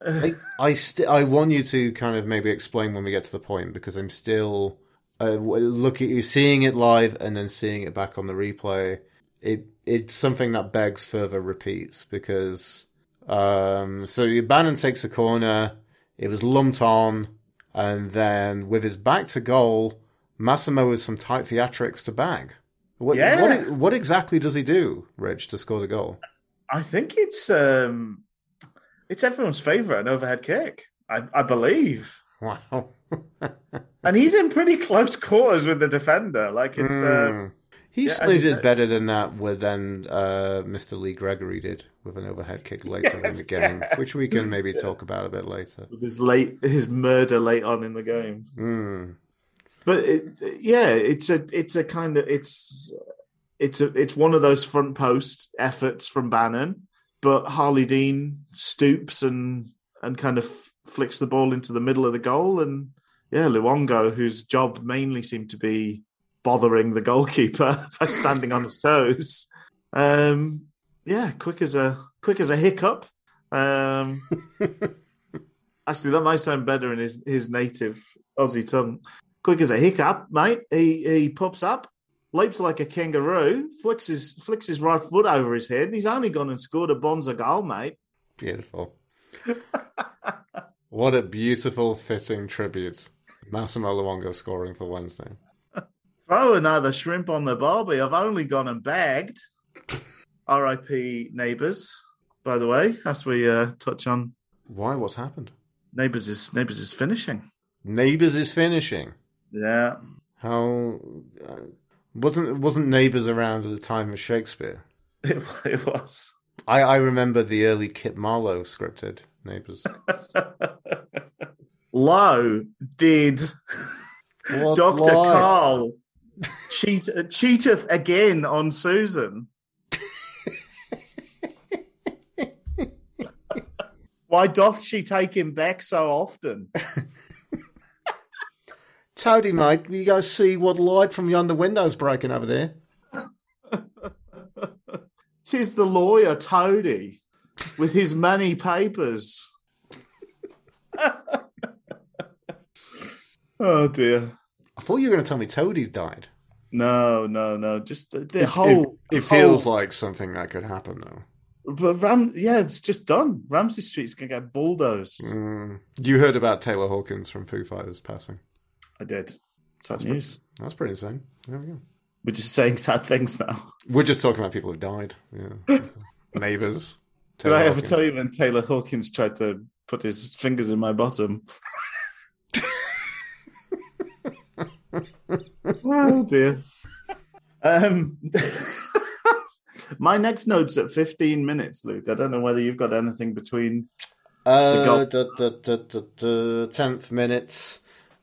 S2: I I, st- I want you to kind of maybe explain when we get to the point because I'm still uh, look at you seeing it live and then seeing it back on the replay. It it's something that begs further repeats because um, so Bannan takes a corner, it was lumped on, and then with his back to goal, Massimo with some tight theatrics to bag. What,
S1: Yeah.
S2: what what exactly does he do, Rich, to score the goal?
S1: I think it's um, it's everyone's favorite, an overhead kick. I, I believe,
S2: Wow.
S1: and he's in pretty close quarters with the defender. Like it's uh,
S2: Mm. He
S1: yeah, you
S2: did better than that with than uh, Mr. Lee Gregory did with an overhead kick later in the game,
S1: yeah.
S2: which we can maybe talk about a bit later.
S1: with his late his murder late on in the game.
S2: Mm.
S1: But it, yeah, it's a it's a kind of it's it's a it's one of those front post efforts from Bannan, but Harlee Dean stoops and and kind of flicks the ball into the middle of the goal, and yeah, Luongo, whose job mainly seemed to be bothering the goalkeeper by standing on his toes, um, yeah, quick as a quick as a hiccup. Um, actually, that might sound better in his his native Aussie tongue quick as a hiccup, mate. He he pops up, leaps like a kangaroo, flicks his flicks his right foot over his head, and he's only gone and scored a bonza goal, mate.
S2: Beautiful. what a beautiful, fitting tribute. Massimo Luongo scoring for Wednesday.
S1: Throw another shrimp on the barbie. I've only gone and bagged. R.I.P. Neighbours. By the way, as we uh, touch on
S2: Why? What's happened?
S1: Neighbours is Neighbours is finishing.
S2: Neighbours is finishing.
S1: Yeah,
S2: How uh, wasn't wasn't Neighbours around at the time of Shakespeare?
S1: it, it was.
S2: I, I remember the early Kit Marlowe scripted Neighbours.
S1: Low did
S2: What lie?
S1: Carl cheat cheateth again on Susan. Why doth she take him back so often?
S2: Toadie, mate, you go see what light from yonder window's breaking over there?
S1: Tis the lawyer Toadie with his money papers. oh dear.
S2: I thought you were going to tell me Toadie's died.
S1: No, no, no. Just the, the
S2: It-
S1: whole.
S2: It, it
S1: whole-
S2: feels like something that could happen, though.
S1: But Ram, yeah, it's just done. Ramsey Street's gonna get bulldozed.
S2: Mm. You heard about Taylor Hawkins from Foo Fighters passing.
S1: I did. Sad
S2: That's
S1: news.
S2: That's pretty insane. There we go.
S1: We're just saying sad things now.
S2: We're just talking about people who died. Yeah. Neighbours.
S1: Did I ever tell you when Taylor Hawkins tried to put his fingers in my bottom? oh dear. Um, my next note's at 15 minutes, Luke. I don't know whether you've got anything between.
S2: Uh, the, the, the, the, the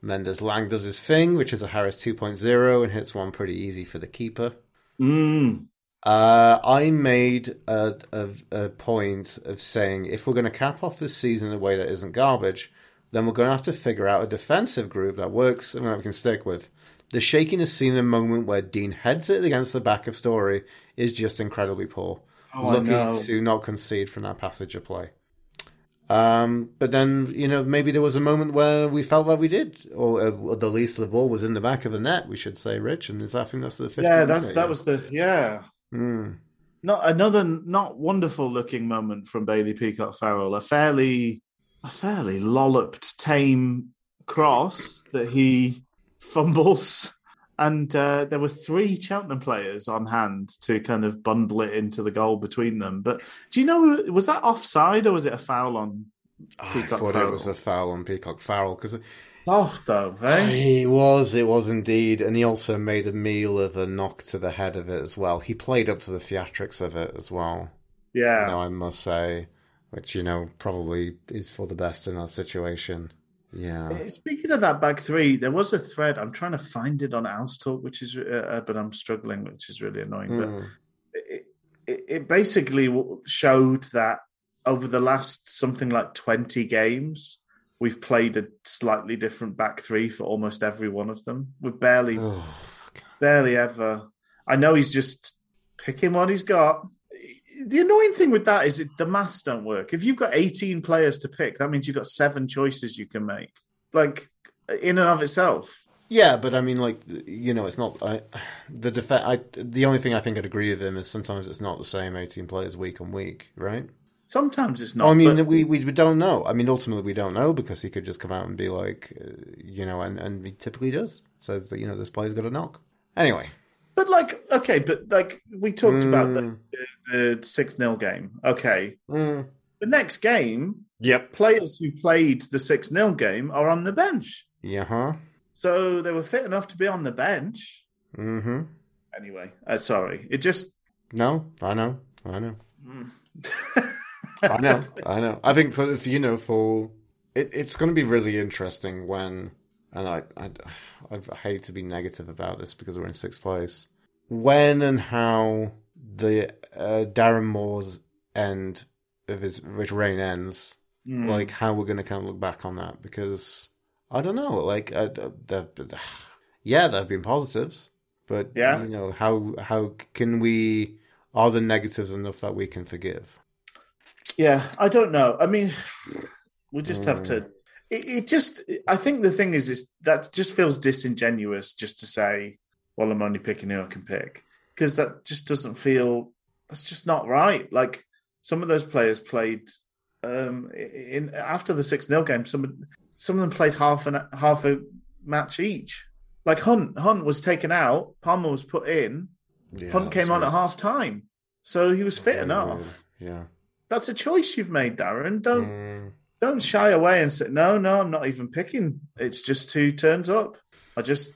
S2: 10th minute, Mendez-Laing does his thing, which is a Harris 2.0, and hits one pretty easy for the keeper.
S1: Mm,
S2: Uh, I made a, a, a point of saying if we're going to cap off this season in a way that isn't garbage, then we're going to have to figure out a defensive group that works and that we can stick with. The shakiness seen in a moment where Dean heads it against the back of Storey is just incredibly poor.
S1: Oh,
S2: Lucky to not concede from that passage of play. Um, but then, you know, maybe there was a moment where we felt that we did, or uh, at the least the ball was in the back of the net, we should say, Rich. And is that, I think that's the 15th
S1: yeah, that's
S2: minute,
S1: that was the yeah.
S2: Mm.
S1: Not another not wonderful looking moment from Bailey Peacock Farrell. A fairly a fairly lolloped, tame cross that he fumbles. And uh, there were three Cheltenham players on hand to kind of bundle it into the goal between them. But do you know was that offside or was it a foul on Peacock I
S2: thought
S1: Farrell?
S2: it was a foul on Peacock Farrell because
S1: off though? Eh?
S2: he was, it was indeed, and he also made a meal of a knock to the head of it as well. He played up to the theatrics of it as well.
S1: Yeah,
S2: You know, I must say, which you know probably is for the best in that situation. Yeah,
S1: Uh, Speaking of that back three, there was a thread. I'm trying to find it on Owls Talk, which is, uh, uh, but I'm struggling, which is really annoying.
S2: Mm.
S1: But it, it, it basically showed that over the last something like 20 games, we've played a slightly different back three for almost every one of them. We've barely,
S2: Oh,
S1: barely ever. I know he's just picking what he's got. The annoying thing with that is it, the maths don't work. If you've got 18 players to pick, that means you've got seven choices you can make. Like in and of itself.
S2: Yeah, but I mean, like you know, it's not I, the def- I, The only thing I think I'd agree with him is sometimes it's not the same eighteen players week on week, right?
S1: Sometimes it's not.
S2: I mean,
S1: but-
S2: we, we we don't know. I mean, ultimately, we don't know because he could just come out and be like, uh, you know, and and he typically does says that you know this player's got a knock. Anyway,
S1: But like, okay, but like we talked about the,
S2: Mm.
S1: the, the six 0 game. Okay,
S2: mm,
S1: the next game,
S4: Yep.
S1: players who played the six 0 game are on the bench,
S2: yeah, huh?
S1: so they were fit enough to be on the bench.
S2: Mm-hmm.
S1: Anyway, uh, sorry, it just.
S2: No, I know, I know,
S1: Mm.
S2: I know, I know. I think for, for you know for it, it's going to be really interesting when and I, I I hate to be negative about this because we're in sixth place. When and how the uh, Darren Moore's end of his, reign ends,
S1: Mm.
S2: like how we're going to kind of look back on that because I don't know. Like, uh, there, yeah, there have been positives, but
S1: Yeah.
S2: you know how how can we? Are the negatives enough that we can forgive?
S1: Yeah, I don't know. I mean, we just have
S2: Mm.
S1: to. It, it just. I think the thing is, is that just feels disingenuous just to say, "Well, I'm only picking who I can pick," because that just doesn't feel. That's just not right. Like some of those players played um in after the six 0 game. Some of- some of them played half an half a match each. Like Hunt, Hunt was taken out. Palmer was put in.
S2: Yeah,
S1: Hunt came on at half time, so he was fit
S2: Yeah,
S1: enough.
S2: Yeah.
S1: That's a choice you've made, Darren. Don't
S2: Mm,
S1: don't shy away and say no, no. I'm not even picking. It's just who turns up. I just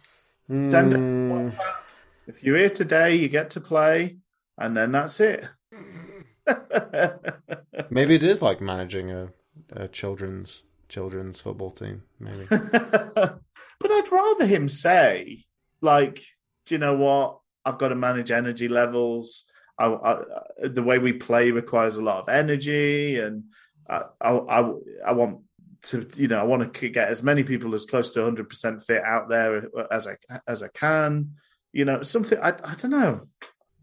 S1: send it.
S2: mm,
S1: If you're here today, you get to play, and then that's it.
S2: maybe it is like managing a, a children's children's football team. Maybe.
S1: but I'd rather him say, like, do you know what? I've got to manage energy levels. I, I, the way we play requires a lot of energy, and I, I, I, I want to, you know, I want to get as many people as close to 100 percent fit out there as I as I can. You know, something I, I don't know,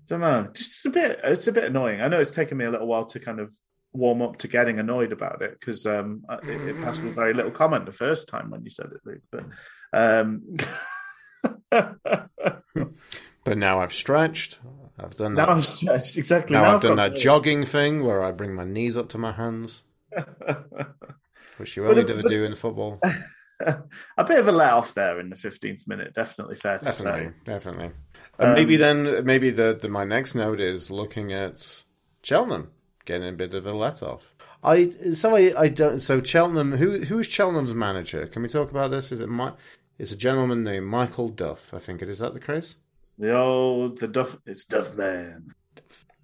S1: don't know. Just a bit. It's a bit annoying. I know it's taken me a little while to kind of warm up to getting annoyed about it because um, it, it passed with very little comment the first time when you said it, Luke. But um,
S4: But now I've stretched.
S2: I've done
S1: now
S2: that.
S1: I've stretched exactly.
S4: Now, I've done that jogging thing where I bring my knees up to my hands, which you
S1: But
S4: only
S1: it-
S4: ever do in football.
S1: a bit of a let off there in the 15th minute. Definitely fair to
S4: Definitely,
S1: say.
S4: definitely. And
S1: Um,
S4: maybe then, maybe the, the my next note is looking at Cheltenham getting a bit of a let off.
S2: I so I, I don't so Cheltenham who who is Cheltenham's manager? Can we talk about this? Is it my it's a gentleman named Michael Duff, I think it is that the case?
S1: The old the Duff. It's Duff Man.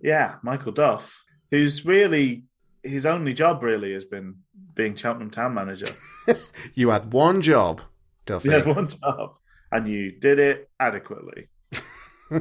S1: Yeah, Michael Duff, who's really his only job really has been being Cheltenham Town manager.
S2: You had one job, Duffy.
S1: You had one job, and you did it adequately.
S4: I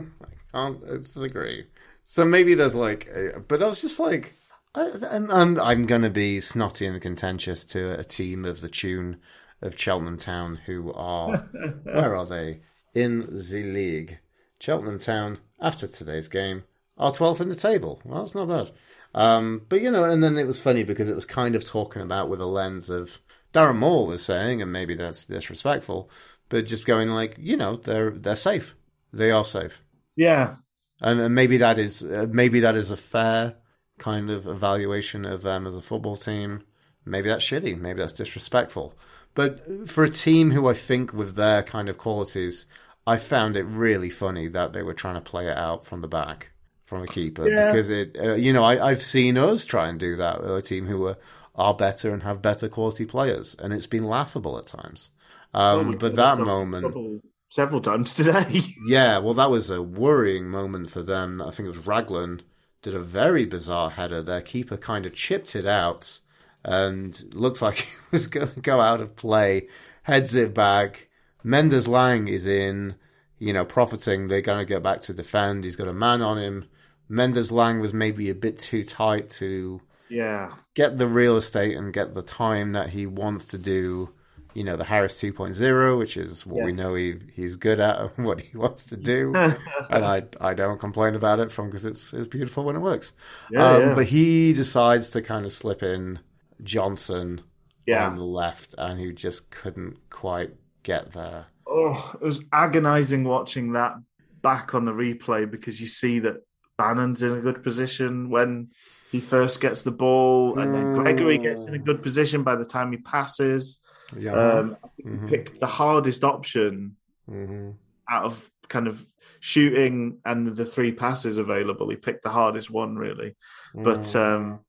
S4: can't disagree. So maybe there's like, a, but I was just like,
S2: I, I'm, I'm, I'm going to be snotty and contentious to a team of the tune of Cheltenham Town, who are where are they in the league? Cheltenham Town, after today's game, are 12th in the table. Well, that's not bad. Um, but you know, and then it was funny because it was kind of talking about with a lens of Darren Moore was saying, and maybe that's disrespectful, but just going like, you know, they're they're safe. They are safe.
S1: Yeah,
S2: and, and maybe that is uh, maybe that is a fair kind of evaluation of them as a football team. Maybe that's shitty. Maybe that's disrespectful. But for a team who I think with their kind of qualities, I found it really funny that they were trying to play it out from the back from a keeper
S1: Yeah.
S2: because it, uh, you know, I, I've seen us try and do that with a team who are are better and have better quality players, and it's been laughable at times. Um,
S1: Well, we
S2: but
S1: got
S2: that moment,
S1: trouble several times today.
S2: yeah, well, that was a worrying moment for them. I think it was Raglan did a very bizarre header. Their keeper kind of chipped it out and looks like it was going to go out of play. Heads it back. Mendez-Laing is in, you know, profiting. They're going to get back to defend. He's got a man on him. Mendez-Laing was maybe a bit too tight to
S1: yeah,
S2: get the real estate and get the time that he wants to do you know the Harris 2.0, which is what we know he he's good at and what he wants to do, and I I don't complain about it from because it's it's beautiful when it works.
S1: Yeah,
S2: um,
S1: yeah.
S2: But he decides to kind of slip in Johnson
S1: Yeah.
S2: on the left, and who just couldn't quite get there.
S1: Oh, it was agonizing watching that back on the replay because you see that Bannan's in a good position when he first gets the ball, and then Gregory gets in a good position by the time he passes.
S2: Yeah.
S1: Um, I think
S2: Mhm.
S1: he picked the hardest option
S2: hmm
S1: out of kind of shooting and the three passes available. He picked the hardest one, really. But um,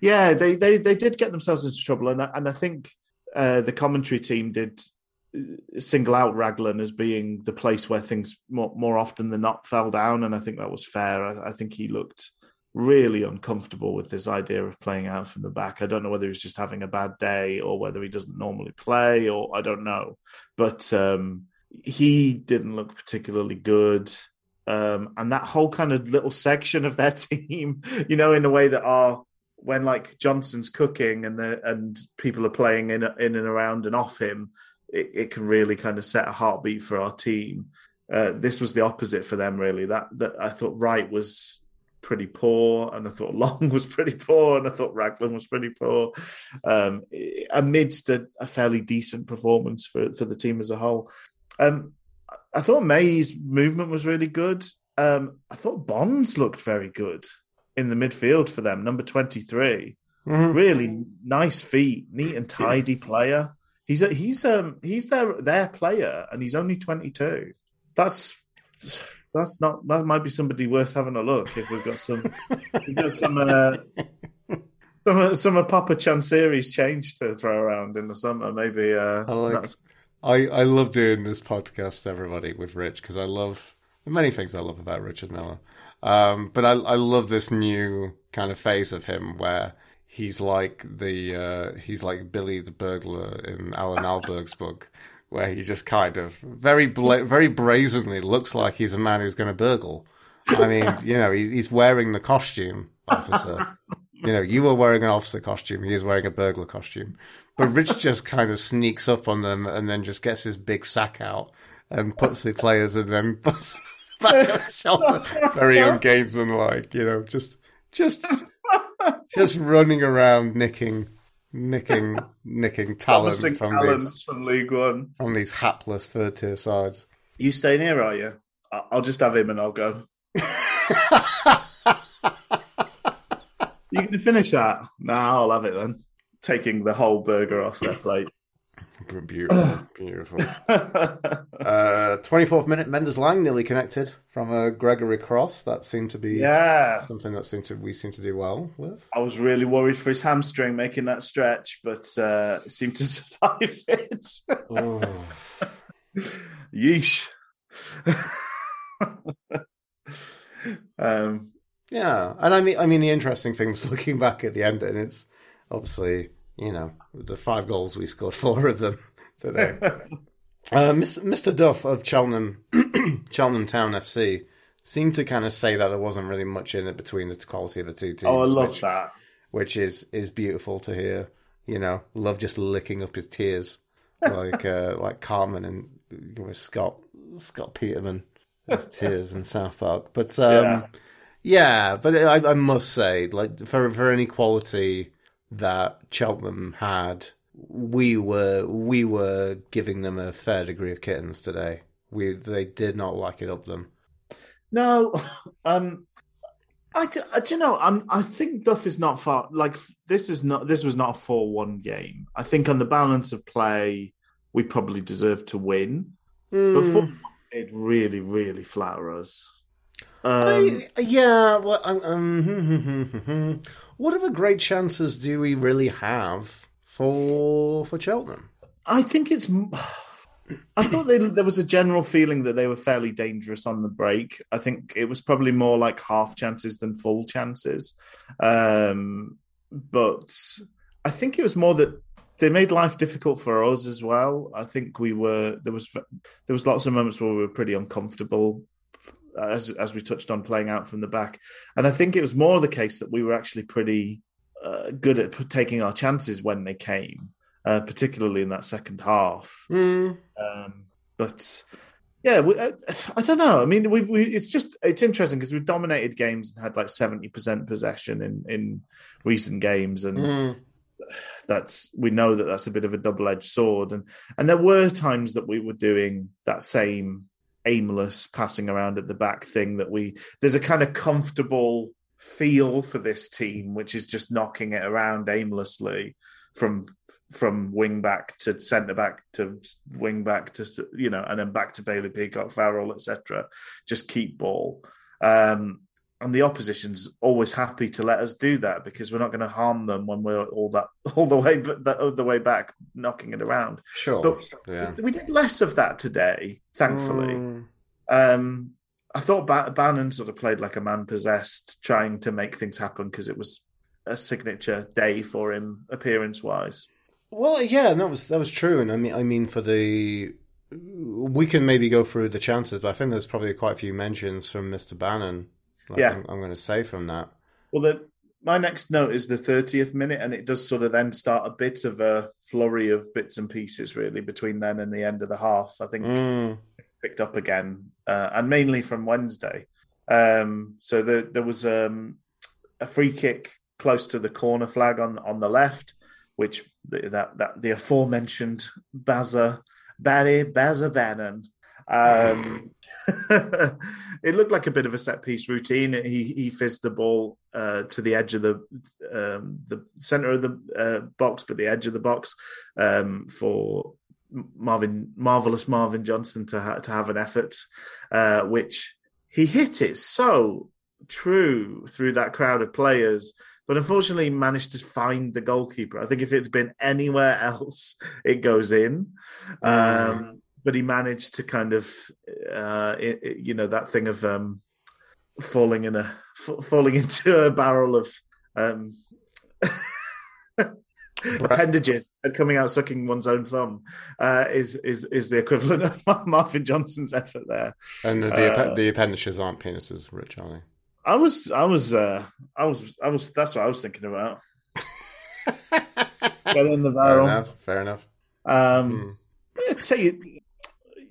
S1: yeah, they, they they did get themselves into trouble, and I, and I think uh, the commentary team did single out Raglan as being the place where things more, more often than not fell down, and I think that was fair. I, I think he looked really uncomfortable with this idea of playing out from the back. I don't know whether he was just having a bad day or whether he doesn't normally play, or I don't know, but um, he didn't look particularly good. Um, and that whole kind of little section of their team, you know, in a way that are when like Johnson's cooking and the and people are playing in in and around and off him, it, it can really kind of set a heartbeat for our team. Uh, this was the opposite for them, really. That that I thought Wright was pretty poor, and I thought Long was pretty poor, and I thought Raglan was pretty poor. Um, amidst a, a fairly decent performance for for the team as a whole. Um, I thought May's movement was really good. Um, I thought Bonds looked very good in the midfield for them, number 23.
S2: Mhm.
S1: Really nice feet, neat and tidy player. He's a, he's um he's their their player and he's only 22. That's that's not that might be somebody worth having a look if we've got some we've got some uh, some some of Papa Chansiri's change to throw around in the summer. Maybe uh,
S2: I like- I, I love doing this podcast, everybody, with Rich because I love many things I love about Richard Miller. Um, but I, I love this new kind of phase of him where he's like the uh, he's like Billy the burglar in Allan Ahlberg's book, where he just kind of very bla- very brazenly looks like he's a man who's going to burgle. I mean, you know, he's, he's wearing the costume, officer. You know, you were wearing an officer costume. He is wearing a burglar costume. But Rich just kind of sneaks up on them and then just gets his big sack out and puts the players and then puts back on the shoulder. Very ungamesman-like, you know, just, just, just running around nicking, nicking, nicking talent
S1: promising
S2: from these
S1: from League One.
S2: from these hapless third tier sides.
S1: You stay near, are you? I- I'll just have him and I'll go. You going to finish that? Nah, I'll have it then. Taking the whole burger off their plate.
S2: Beautiful, beautiful. Uh, 24th minute, Mendez-Laing nearly connected from a Gregory Cross. That seemed to be
S1: yeah.
S2: something that seemed to we seem to do well with.
S1: I was really worried for his hamstring making that stretch, but uh, seemed to survive it.
S2: Oh.
S1: Yeesh. um,
S2: Yeah, and I mean, I mean, the interesting thing was looking back at the end, and it's obviously you know the five goals we scored, four of them today. uh, Mr. Duff of Cheltenham, Cheltenham Town FC, seemed to kind of say that there wasn't really much in it between the quality of the two teams.
S1: oh, I love
S2: which,
S1: that.
S2: which is is beautiful to hear. You know, love just licking up his tears, like uh, like Cartman and you know, Scott Scott Tenorman, his tears in South Park. But um,
S1: Yeah.
S2: yeah. but I, I must say, like for for any quality that Cheltenham had, we were we were giving them a fair degree of kittens today. We they did not like it up them.
S1: No, um, I, I do you know. I'm. I think Duff is not far. Like this is not. This was not a four-one game. I think on the balance of play, we probably deserved to win. Before it really, really flatter us. Um,
S2: I- yeah, well, um, um, what other great chances do we really have for for Cheltenham?
S1: I think it's. I thought they, there was a general feeling that they were fairly dangerous on the break. I think it was probably more like half chances than full chances. Um, but I think it was more that they made life difficult for us as well. I think we were there was there was lots of moments where we were pretty uncomfortable as as we touched on playing out from the back, and I think it was more the case that we were actually pretty uh, good at taking our chances when they came. uh, particularly in that second half.
S4: Mm.
S1: Um, but yeah, we, uh, I don't know. I mean, we've we, it's just it's interesting because we've dominated games and had like seventy percent possession in in recent games, and
S4: Mm.
S1: that's we know that that's a bit of a double edged sword, and and there were times that we were doing that same aimless passing around at the back thing that we there's a kind of comfortable feel for this team, which is just knocking it around aimlessly from from wing back to centre back to wing back to you know and then back to Bailey Peacock Farrell etc just keep ball. Um and the opposition's always happy to let us do that because we're not going to harm them when we're all that all the way but the way back knocking it around
S4: Sure.
S1: but
S4: yeah.
S1: we did less of that today thankfully
S4: Mm.
S1: um I thought ba- Bannan sort of played like a man possessed trying to make things happen because it was a signature day for him appearance wise
S2: Well, yeah, that was that was true, and I mean, I mean, for the we can maybe go through the chances, but I think there's probably quite a few mentions from Mister Bannan. Like
S1: Yeah.
S2: I'm, I'm going to say from that.
S1: Well, the, my next note is the 30th minute, and it does sort of then start a bit of a flurry of bits and pieces, really, between then and the end of the half. I think
S2: Mm.
S1: picked up again, uh, and mainly from Wednesday. Um, so the, there was um, a free kick close to the corner flag on on the left, which the, that that the aforementioned Baza Barry Baza Bannan. Um, it looked like a bit of a set piece routine. He he fizzed the ball uh, to the edge of the um, the center of the uh, box, but the edge of the box um, for Marvin marvelous Marvin Johnson to ha- to have an effort, uh, which he hit it so true through that crowd of players. But unfortunately, managed to find the goalkeeper. I think if it's been anywhere else, it goes in. Um, but he managed to kind of, uh, it, it- you know, that thing of um, falling in a f- falling into a barrel of um, appendages and coming out sucking one's own thumb uh, is is is the equivalent of Marvin Johnson's effort there.
S4: And the, the,
S1: Uh,
S4: the appendages aren't penises, Rich, are they?
S1: I was I was uh, I was I was that's what I was thinking about. Get in the
S4: Fair
S1: barrel.
S4: enough. Fair enough.
S1: Um, yeah, take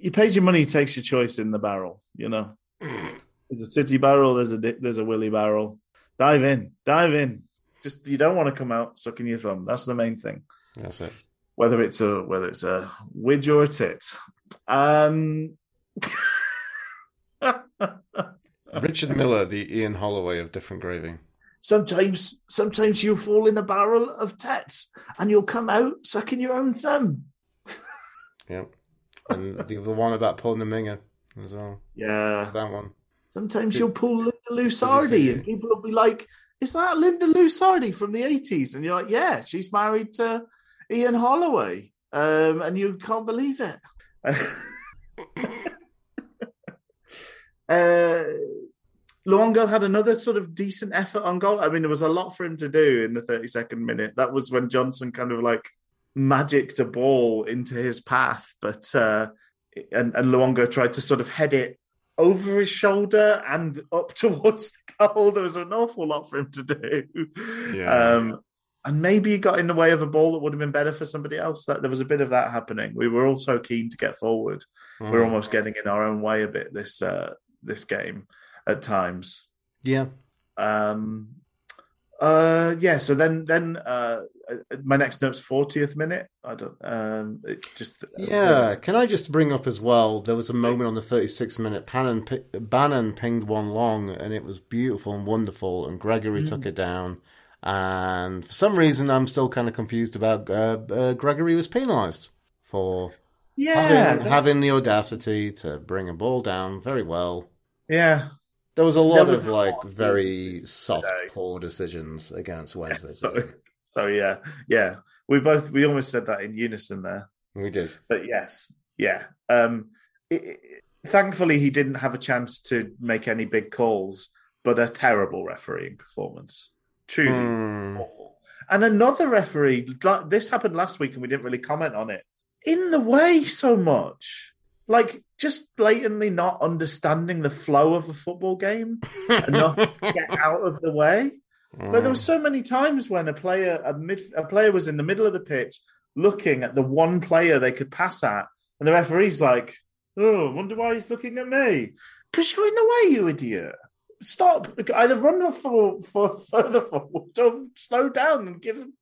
S1: You pays your money, he takes your choice in the barrel. You know, there's a city barrel, there's a there's a willy barrel. Dive in, dive in. Just you don't want to come out sucking your thumb. That's the main thing.
S4: That's it.
S1: Whether it's a whether it's a widge or a tit. Um,
S4: Richard Miller, the Ian Holloway of different gravy.
S1: sometimes sometimes you fall in a barrel of tets and you'll come out sucking your own thumb.
S4: Yep.
S2: And the, the one about pulling the minger as well.
S1: Yeah.
S2: That one.
S1: Sometimes you'll pull Linda Lusardi, and people will be like, "Is that Linda Lusardi from the '80s?" And you're like, "Yeah, she's married to Ian Holloway," um, and you can't believe it. uh, Luongo had another sort of decent effort on goal. I mean, there was a lot for him to do in the 32nd minute. That was when Johnson kind of like magicked a ball into his path, but uh, and and Luongo tried to sort of head it over his shoulder and up towards the goal. There was an awful lot for him to do.
S4: Yeah.
S1: Um, and maybe he got in the way of a ball that would have been better for somebody else. That there was a bit of that happening. We were all so keen to get forward.
S4: Mm.
S1: We're almost getting in our own way a bit this uh, this game at times.
S2: Yeah.
S1: Um, uh, yeah. So then, then uh, my next note's fortieth minute. I don't. Um, it just
S2: Yeah, can I just bring up as well? There was a moment on the 36th minute. Bannan, Bannan pinged one long, and it was beautiful and wonderful. And Gregory took it down. And for some reason, I'm still kind of confused about uh, uh, Gregory was penalised for
S1: yeah,
S2: having, having the audacity to bring a ball down very well.
S1: yeah.
S2: There was a lot
S1: was
S2: of
S1: a
S2: like
S1: lot
S2: very soft,
S1: today.
S2: poor decisions against Wednesday.
S1: So, so yeah, yeah. We both we almost said that in unison there.
S2: we did.
S1: But yes, yeah. Um, it, it- thankfully, he didn't have a chance to make any big calls, but a terrible refereeing performance. Truly
S4: Hmm.
S1: awful. And another referee, like, this happened last week and we didn't really comment on it, in the way so much. Like, just blatantly not understanding the flow of a football game and not get out of the way. But there were mm. so many times when a player, a, mid, a player was in the middle of the pitch looking at the one player they could pass at, and the referee's like, "Oh, wonder why he's looking at me." Because you're in the way, you idiot. Stop. Either run or for, for further forward or slow down and give him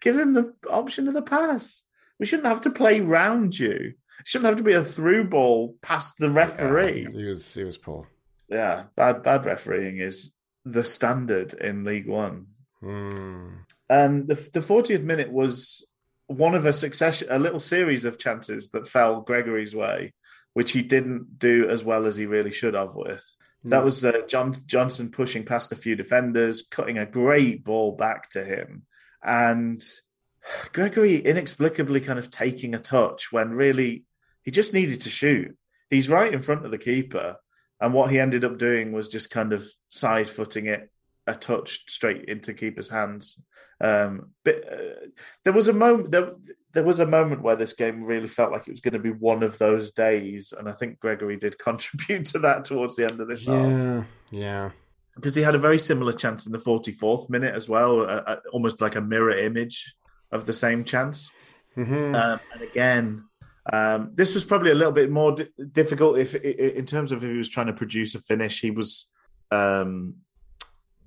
S1: give him the option of the pass. We shouldn't have to play round you. Shouldn't have to be a through ball past the referee.
S4: Yeah, he was he was poor.
S1: Yeah, bad bad refereeing is the standard in League One.
S4: Mm.
S1: And the the fortieth minute was one of a succession, a little series of chances that fell Gregory's way, which he didn't do as well as he really should have with. That was uh, John Johnson pushing past a few defenders, cutting a great ball back to him, and Gregory inexplicably kind of taking a touch when really he just needed to shoot. He's right in front of the keeper, and what he ended up doing was just kind of side footing it a touch straight into keeper's hands. Um, but uh, there was a moment there, there was a moment where this game really felt like it was going to be one of those days, and I think Gregory did contribute to that towards the end of this half
S4: Yeah, yeah.
S1: because he had a very similar chance in the 44th minute as well, uh, uh, almost like a mirror image of the same chance.
S4: hmm
S1: Um, and again, um, this was probably a little bit more di- difficult if, in terms of if he was trying to produce a finish. He was um,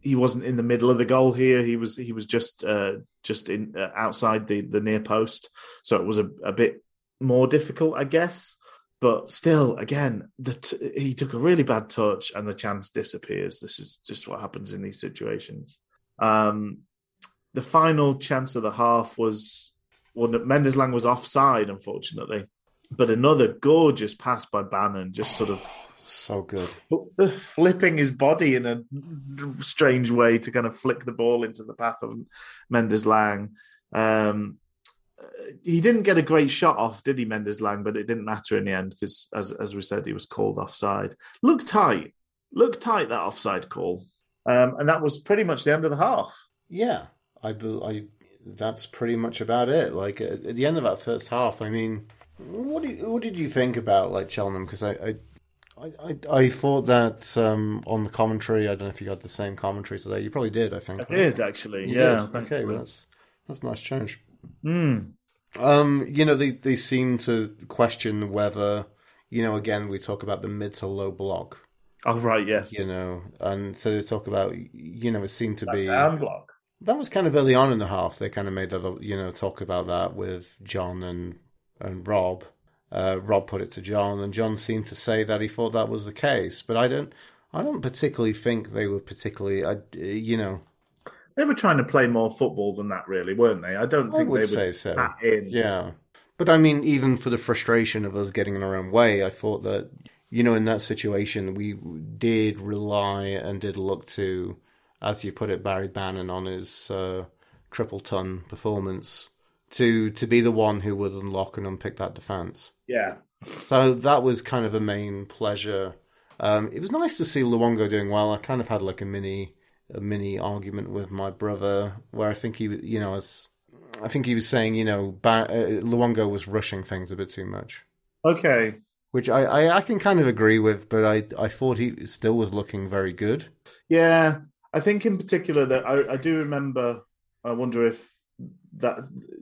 S1: he wasn't in the middle of the goal here. He was he was just uh, just in uh, outside the the near post, so it was a, a bit more difficult, I guess. But still, again, the t- he took a really bad touch, and the chance disappears. This is just what happens in these situations. Um, the final chance of the half was well, Mendez-Laing was offside, unfortunately. But another gorgeous pass by Bannan, just sort of
S4: So good.
S1: flipping his body in a strange way to kind of flick the ball into the path of Mendez-Laing. Um, he didn't get a great shot off, did he, Mendez-Laing? But it didn't matter in the end because, as as we said, he was called offside. Look tight, look tight that offside call, um, and that was pretty much the end of the half.
S2: Yeah, I, I that's pretty much about it. Like at, at the end of that first half, I mean, what do you, what did you think about like Cheltenham? Because I, I I, I I thought that um, on the commentary. I don't know if you got the same commentary today. You probably did. I think
S1: I
S2: right?
S1: did actually,
S2: You
S1: yeah.
S2: did? Okay, well, that's that's a nice change.
S1: Mm.
S2: Um, you know, they they seem to question whether, you know, again we talk about the mid to low block,
S1: Oh right, yes.
S2: you know, and so they talk about, you know, it seemed to
S1: That
S2: be
S1: down block.
S2: That was kind of early on in the half. They kind of made that, you know, talk about that with John and and Rob. Uh, Rob put it to John, and John seemed to say that he thought that was the case. But I don't, I don't particularly think they were particularly, I, you know,
S1: They were trying to play more football than that, really, weren't they? I don't
S2: I
S1: think
S2: would
S1: they
S2: say so. Yeah. But I mean, even for the frustration of us getting in our own way, I thought that, you know, in that situation, we did rely and did look to, as you put it, Barry Bannan on his uh, triple ton performance to to be the one who would unlock and unpick that defence.
S1: Yeah.
S2: So that was kind of a main pleasure. Um, it was nice to see Luongo doing well. I kind of had like a mini a mini argument with my brother where I think he, you know, as I think he was saying, you know, ba- uh, Luongo was rushing things a bit too much,
S1: Okay.
S2: which I, I, I can kind of agree with, but I I thought he still was looking very good.
S1: Yeah. I think in particular that I, I do remember. I wonder if that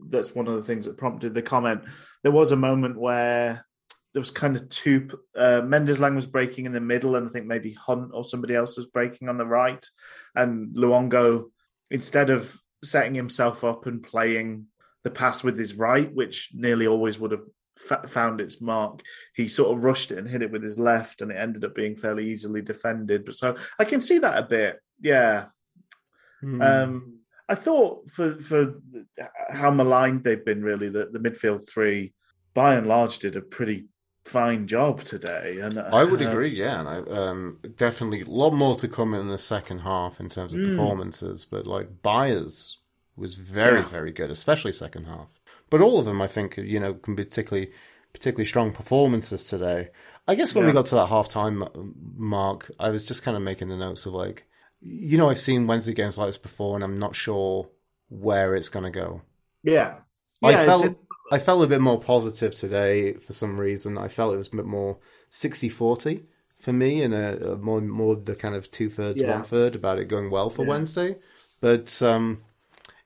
S1: that's one of the things that prompted the comment. There was a moment where there was kind of two. Uh, Mendez-Laing was breaking in the middle, and I think maybe Hunt or somebody else was breaking on the right, and Luongo instead of setting himself up and playing the pass with his right, which nearly always would have found its mark, he sort of rushed it and hit it with his left, and it ended up being fairly easily defended. But so I can see that a bit. Yeah.
S2: Hmm.
S1: Um, I thought for for how maligned they've been, really, that the midfield three, by and large, did a pretty fine job today. And
S2: I would
S1: uh,
S2: agree, yeah, and I, um, definitely a lot more to come in the second half in terms of
S1: Mm.
S2: performances. But like Byers was very,
S1: Yeah.
S2: very good, especially second half. But all of them, I think, you know, can be particularly particularly strong performances today. I guess when we got to that half time mark, I was just kind of making the notes of like, you know, I've seen Wednesday games like this before, and I'm not sure where it's going to go.
S1: Yeah,
S2: I
S1: yeah.
S2: felt
S1: it's,
S2: I felt a bit more positive today for some reason. I felt it was a bit more 60-40 for me and a, a more more the kind of two thirds
S1: Yeah.
S2: one third about it going well for
S1: Yeah.
S2: Wednesday. But um,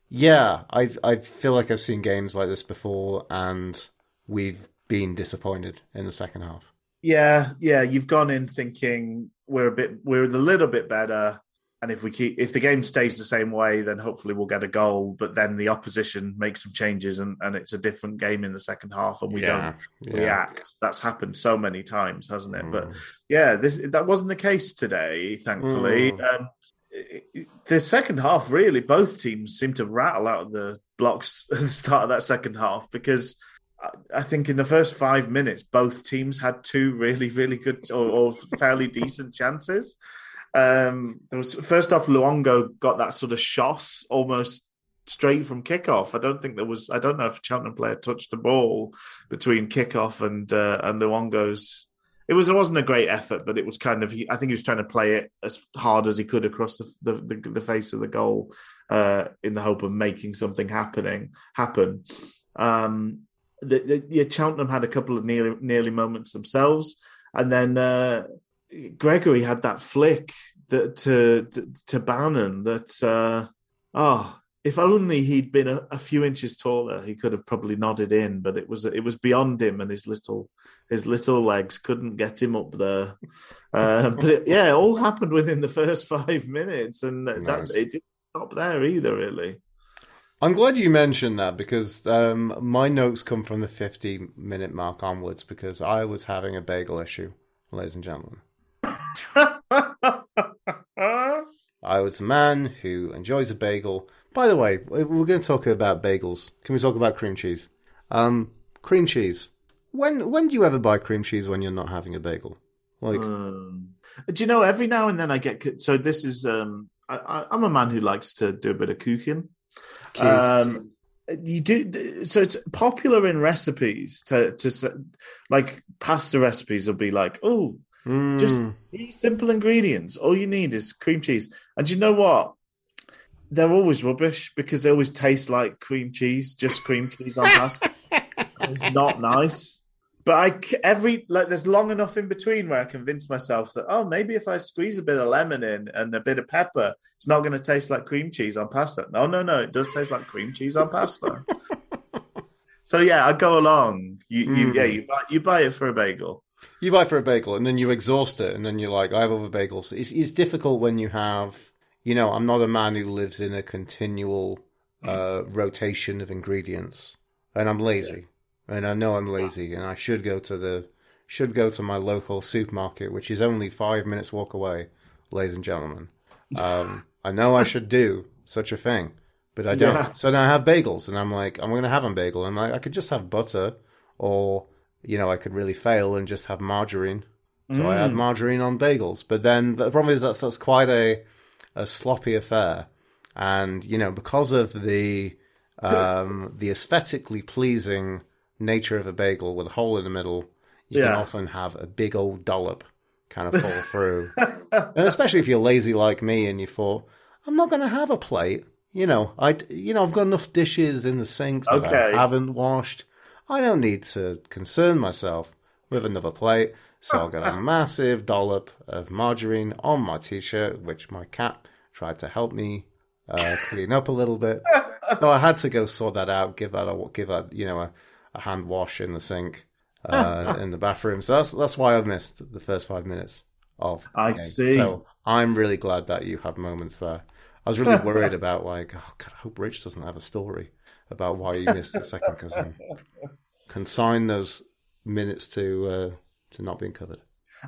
S2: Yeah, I I feel like I've seen games like this before, and we've been disappointed in the second half.
S1: Yeah, yeah, you've gone in thinking we're a bit, we're a little bit better, and if we keep, if the game stays the same way, then hopefully we'll get a goal. But then the opposition makes some changes, and and it's a different game in the second half, and we
S4: Yeah,
S1: don't
S4: yeah.
S1: react. That's happened so many times, hasn't it? But
S4: Mm.
S1: yeah, this that wasn't the case today, thankfully.
S4: Mm.
S1: Um, the second half, really, both teams seemed to rattle out of the blocks at the start of that second half because I- I think in the first five minutes, both teams had two really, really good or, or fairly decent chances. Um, there was first off, Luongo got that sort of shot almost straight from kickoff. I don't think there was. I don't know if Cheltenham player touched the ball between kickoff and uh, and Luongo's. It was it wasn't a great effort, but it was kind of. I think he was trying to play it as hard as he could across the the, the, the face of the goal uh, in the hope of making something happening happen. Um, the, the, yeah, Cheltenham had a couple of nearly nearly moments themselves, and then uh, Gregory had that flick that to to, Bannan that uh, oh if only he'd been a, a few inches taller he could have probably nodded in but it was it was beyond him and his little his little legs couldn't get him up there uh, but it, yeah it all happened within the first five minutes and that
S4: Nice.
S1: it didn't stop there either really
S2: I'm glad you mentioned that because um, my notes come from the 50 minute mark onwards because I was having a bagel issue, ladies and gentlemen. I was a man who enjoys a bagel. By the way, we're going to talk about bagels. Can we talk about cream cheese? Um, cream cheese. When when do you ever buy cream cheese when you're not having a bagel? Like,
S1: Um, do you know? Every now and then I get so. This is um, I, I, I'm a man who likes to do a bit of cooking. Um, you do so. It's popular in recipes to to like pasta recipes will be like, oh,
S2: mm,
S1: these simple ingredients. All you need is cream cheese. And you know what? They're always rubbish because they always taste like cream cheese, just cream cheese on pasta. it's not nice. But I every like there's long enough in between where I convince myself that oh maybe if I squeeze a bit of lemon in and a bit of pepper, it's not going to taste like cream cheese on pasta. No, no, no, it does taste like cream cheese on pasta. so yeah, I go along. You, you
S2: Mm.
S1: yeah, you buy you buy it for a bagel.
S2: You buy for a bagel and then you exhaust it, and then you're like, I have other bagels. It's, it's difficult when you have, you know, I'm not a man who lives in a continual uh, rotation of ingredients, and I'm lazy, and I know I'm lazy, and I should go to the should go to my local supermarket, which is only five minutes walk away, ladies and gentlemen. Um, I know I should do such a thing, but I don't.
S1: Yeah.
S2: So now I have bagels, and I'm like, I'm going to have a bagel, and I, I could just have butter, or you know, I could really fail and just have margarine. So I had margarine on bagels, but then the problem is that's that's quite a a sloppy affair, and you know, because of the um, the aesthetically pleasing nature of a bagel with a hole in the middle, you can often have a big old dollop kind of fall through. and especially if you're lazy like me and you thought, I'm not going to have a plate. You know, I you know I've got enough dishes in the sink that
S1: Okay.
S2: I haven't washed. I don't need to concern myself with another plate. So I'll get a massive dollop of margarine on my t-shirt, which my cat tried to help me uh, clean up a little bit. So I had to go sort that out, give that a give that you know a, a hand wash in the sink uh, in the bathroom. So that's that's why I've missed the first five minutes of.
S1: I
S2: game.
S1: see.
S2: So I'm really glad that you have moments there. I was really worried about like, oh god, I hope Rich doesn't have a story about why you missed the second because consign those minutes to uh, to not being covered.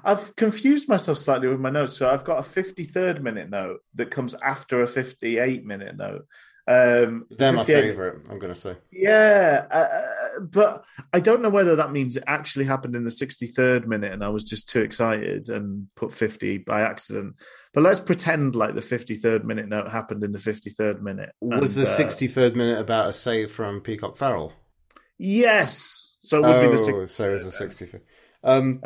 S1: I've confused myself slightly with my notes. So I've got a 53rd minute note that comes after a 58 minute note. Um,
S2: They're my favorite. I'm going to say.
S1: Yeah, uh, but I don't know whether that means it actually happened in the 63rd minute and I was just too excited and put 50 by accident. But let's pretend like the 53rd minute note happened in the 53rd minute.
S2: Was
S1: And,
S2: the
S1: uh,
S2: 63rd minute about a save from Peacock Farrell?
S1: Yes. So it would be the
S2: Oh,
S1: 60th.
S2: so it's the 65th. Um,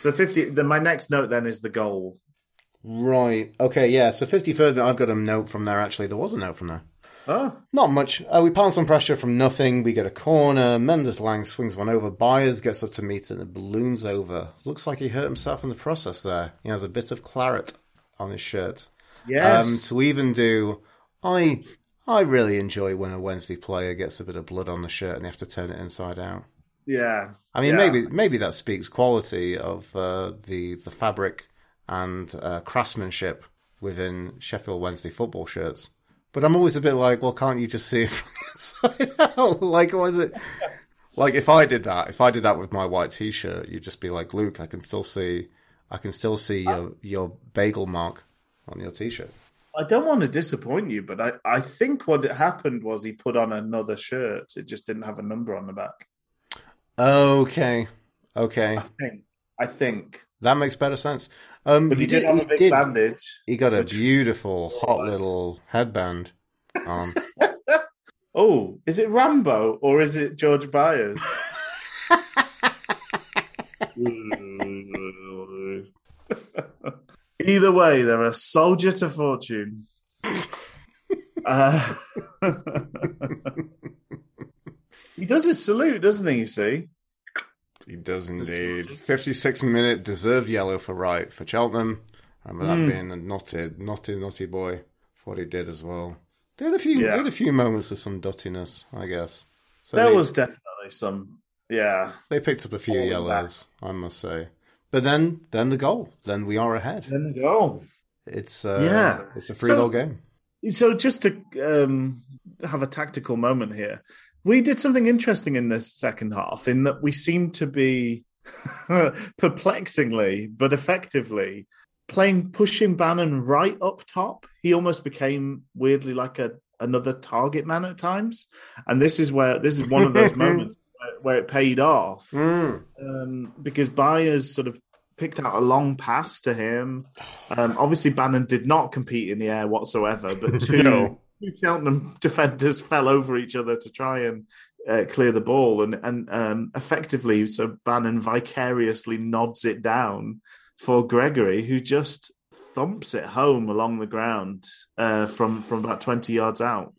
S1: So 50. Then my next note then is the goal.
S2: right. Okay. Yeah. So 53rd. I've got a note from there. Actually, there was a note from there.
S1: Oh,
S2: Not much. Uh, we pounce on pressure from nothing. We get a corner. Mendez-Laing swings one over. Byers gets up to meet it and it balloons over. Looks like he hurt himself in the process there. He has a bit of claret on his shirt.
S1: yes.
S2: Um, to even do, I
S6: I really enjoy when a Wednesday player gets a bit of blood on the shirt and they have to turn it inside out.
S1: Yeah.
S6: I mean,
S1: Yeah.
S6: maybe maybe that speaks quality of uh, the the fabric and uh, craftsmanship within Sheffield Wednesday football shirts. But I'm always a bit like, well, can't you just see it from the inside out? like, was it? Like, if I did that, if I did that with my white T-shirt, you'd just be like, Luke, I can still see, I can still see your your bagel mark on your T-shirt.
S1: I don't want to disappoint you, but I, I think what happened was he put on another shirt. It just didn't have a number on the back.
S6: Okay, okay,
S1: I think. I think.
S6: that makes better sense. Um,
S1: But he, did, have a big bandage.
S6: He got a beautiful, hot little headband on.
S1: Oh, is it Rambo or is it George Byers? Either way, they're a soldier to fortune. Uh, he does his salute, doesn't he? You see,
S2: He does indeed. 56 minute deserved yellow for Wright for Cheltenham. Remember that
S1: Hmm.
S2: being a naughty, naughty, naughty boy for what he did as well. They had a few,
S1: Yeah.
S2: they had a few moments of some dottiness, I guess. So
S1: there
S2: they,
S1: was definitely some. Yeah,
S2: they picked up a few
S1: All of
S2: yellows, I must say. But then, then the goal. Then we are ahead.
S1: then the goal.
S2: It's uh,
S1: Yeah.
S2: it's a free
S1: So-
S2: goal game.
S1: So just to um, have a tactical moment here, we did something interesting in the second half in that we seemed to be perplexingly but effectively playing pushing Bannan right up top. He almost became weirdly like a another target man at times, and this is where this is one of those moments where, where it paid off
S2: Mm.
S1: um, because Byers sort of picked out a long pass to him. Um, obviously, Bannan did not compete in the air whatsoever, but two,
S2: No.
S1: Two Cheltenham defenders fell over each other to try and uh, clear the ball, and and um, effectively, so Bannan vicariously nods it down for Gregory, who just thumps it home along the ground uh, from from about twenty yards out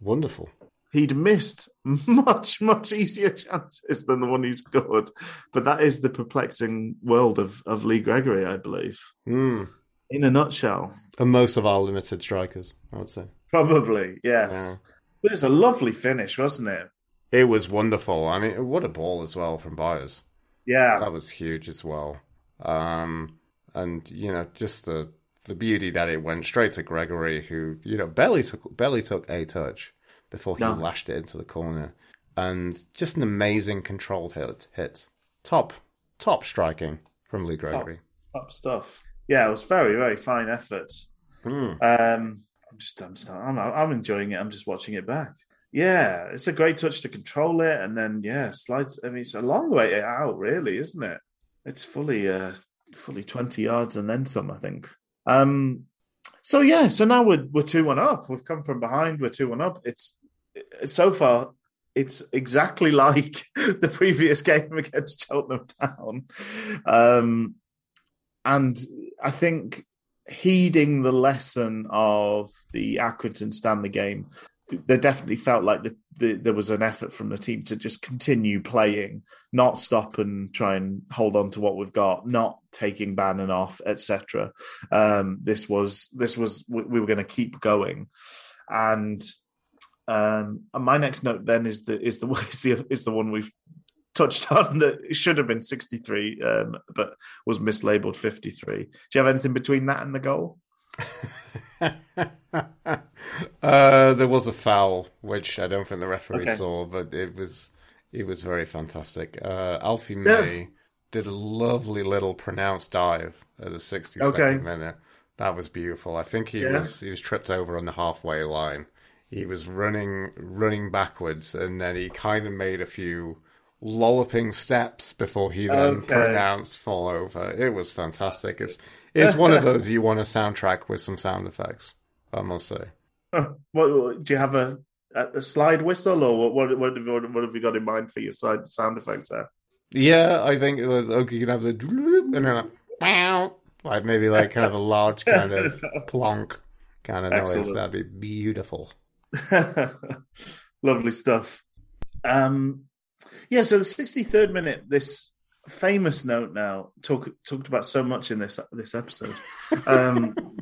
S6: Wonderful.
S1: he'd missed much, much easier chances than the one he scored. But that is the perplexing world of, of Lee Gregory, I believe.
S2: Mm.
S1: In a nutshell.
S2: And most of our limited strikers, I would say.
S1: Probably, yes.
S2: Yeah.
S1: But it's a lovely finish, wasn't it?
S2: It was wonderful. I mean, what a ball as well from Byers.
S1: Yeah.
S2: That was huge as well. Um, and you know, just the the beauty that it went straight to Gregory, who you know barely took barely took a touch before he
S1: No.
S2: lashed it into the corner, and just an amazing controlled hit. Hit top top striking from Lee Gregory.
S1: Top stuff. Yeah, it was very, very fine effort.
S2: Hmm.
S1: Um, just, I'm, st- I'm, I'm enjoying it. I'm just watching it back. Yeah, it's a great touch to control it, and then yeah, slides. I mean, it's a long way out, really, isn't it? It's fully, uh, fully twenty yards and then some, I think. Um, so yeah, so now we're we're two one up. We've come from behind. We're two one up. It's it's- so far. It's exactly like the previous game against Cheltenham Town, um, and I think heeding the lesson of the Accrington Stanley game, there definitely felt like the, the, there was an effort from the team to just continue playing, not stop and try and hold on to what we've got, not taking Bannan off, etc. Um, this was this was we, we were going to keep going, and um, and my next note then is the is the is the is the one we've touched on that it should have been 63 um, but was mislabeled 53 do you have anything between that and the goal
S2: uh, there was a foul, which I don't think the referee
S1: Okay.
S2: saw, but it was it was very fantastic. Uh, Alfie May did a lovely little pronounced dive at the 62nd
S1: Okay.
S2: minute. That was beautiful. I think he
S1: Yeah.
S2: was he was tripped over on the halfway line. He was running running backwards, and then he kind of made a few lolloping steps before he then
S1: Okay.
S2: pronounced fall over. It was fantastic. It's it's one of those you want a soundtrack with some sound effects. I must say.
S1: what, what- do you have a, a slide whistle or what, what, what, have you, what have you got in mind for your side sound effects there
S2: Yeah, I think uh, okay, you can have the and then a wow, like maybe like kind of a large kind of plonk kind of noise. That'd be beautiful.
S1: Lovely stuff. Um, yeah, so the 63rd minute, this famous note now talk, talked about so much in this this episode. Um,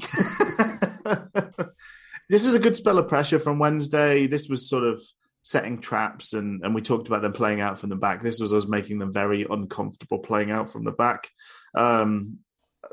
S1: this was a good spell of pressure from Wednesday. This was sort of setting traps, and and we talked about them playing out from the back. This was us making them very uncomfortable playing out from the back. Um,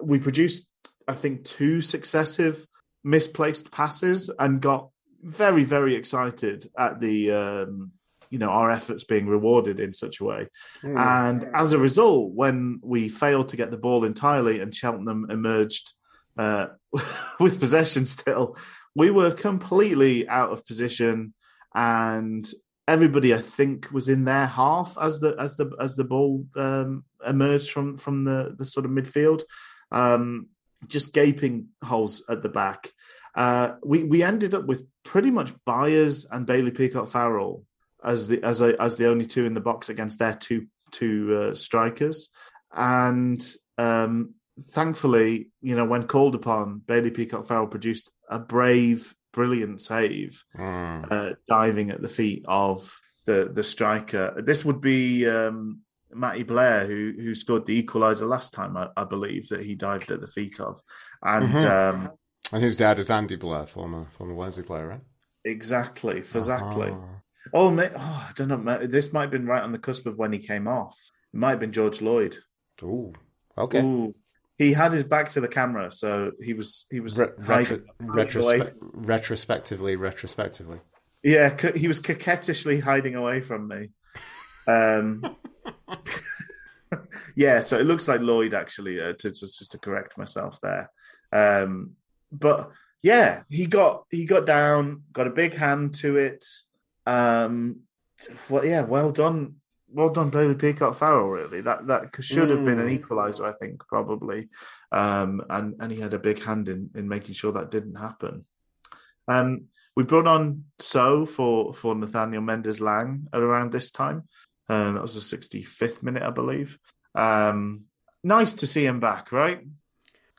S1: we produced, I think, two successive misplaced passes and got very very excited at the um, you know our efforts being rewarded in such a way.
S2: Hmm.
S1: and as a result when we failed to get the ball entirely and cheltenham emerged uh, with possession still we were completely out of position and everybody i think was in their half as the as the as the ball um, emerged from from the the sort of midfield. Um, just gaping holes at the back. Uh, we we ended up with pretty much Byers and Bailey Peacock Farrell as the as a, as the only two in the box against their two two uh, strikers, and um, thankfully, you know, when called upon, Bailey Peacock Farrell produced a brave, brilliant save,
S2: Mm.
S1: uh, diving at the feet of the the striker. This would be. Um, Matty Blair, who who scored the equaliser last time, I, I believe that he dived at the feet of, and
S2: Mhm.
S1: um,
S2: And his dad is Andy Blair, former former Wednesday player, right?
S1: exactly, exactly.
S2: Ah.
S1: Oh, oh, I don't know. This might have been right on the cusp of when he came off. It might have been George Lloyd.
S2: Ooh, okay.
S1: Ooh. He had his back to the camera, so he was he was
S2: Re- retro- retrospe- retrospectively, retrospectively.
S1: Yeah, he was coquettishly hiding away from me. Um, yeah, so it looks like Lloyd actually. Uh, to, to just to correct myself there, um, but yeah, he got he got down, got a big hand to it. Um, well, yeah, well done, well done, Bailey Peacock Farrell. Really, that that should have been an
S2: Mm.
S1: equaliser, I think, probably. Um, and and he had a big hand in in making sure that didn't happen. Um, we brought on So for for Nathaniel Mendez-Laing at around this time. Um, that was the 65th minute, I believe. Um, nice to see him back, right?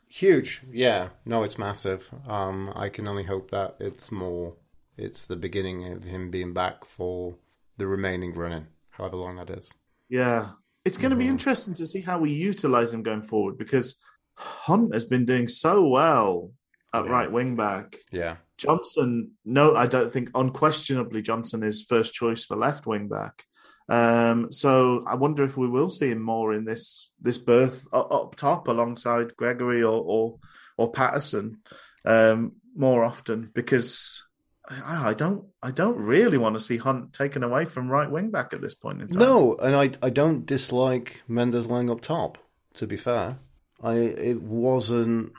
S2: Huge, yeah. No, it's massive. Um, I can only hope that it's more. It's the beginning of him being back for the remaining running, however long that is.
S1: Yeah. It's going to be
S2: Mhm.
S1: interesting to see how we utilize him going forward because Hunt has been doing so well at
S2: Yeah.
S1: right wing back.
S2: Yeah,
S1: Johnson, no, I don't think unquestionably Johnson is first choice for left wing back. Um, so I wonder if we will see him more in this this berth up top alongside Gregory or or, or Paterson um, more often because I, I don't I don't really want to see Hunt taken away from right wing back at this point in time.
S2: no, and I I don't dislike Mendez-Laing up top. To be fair, I it wasn't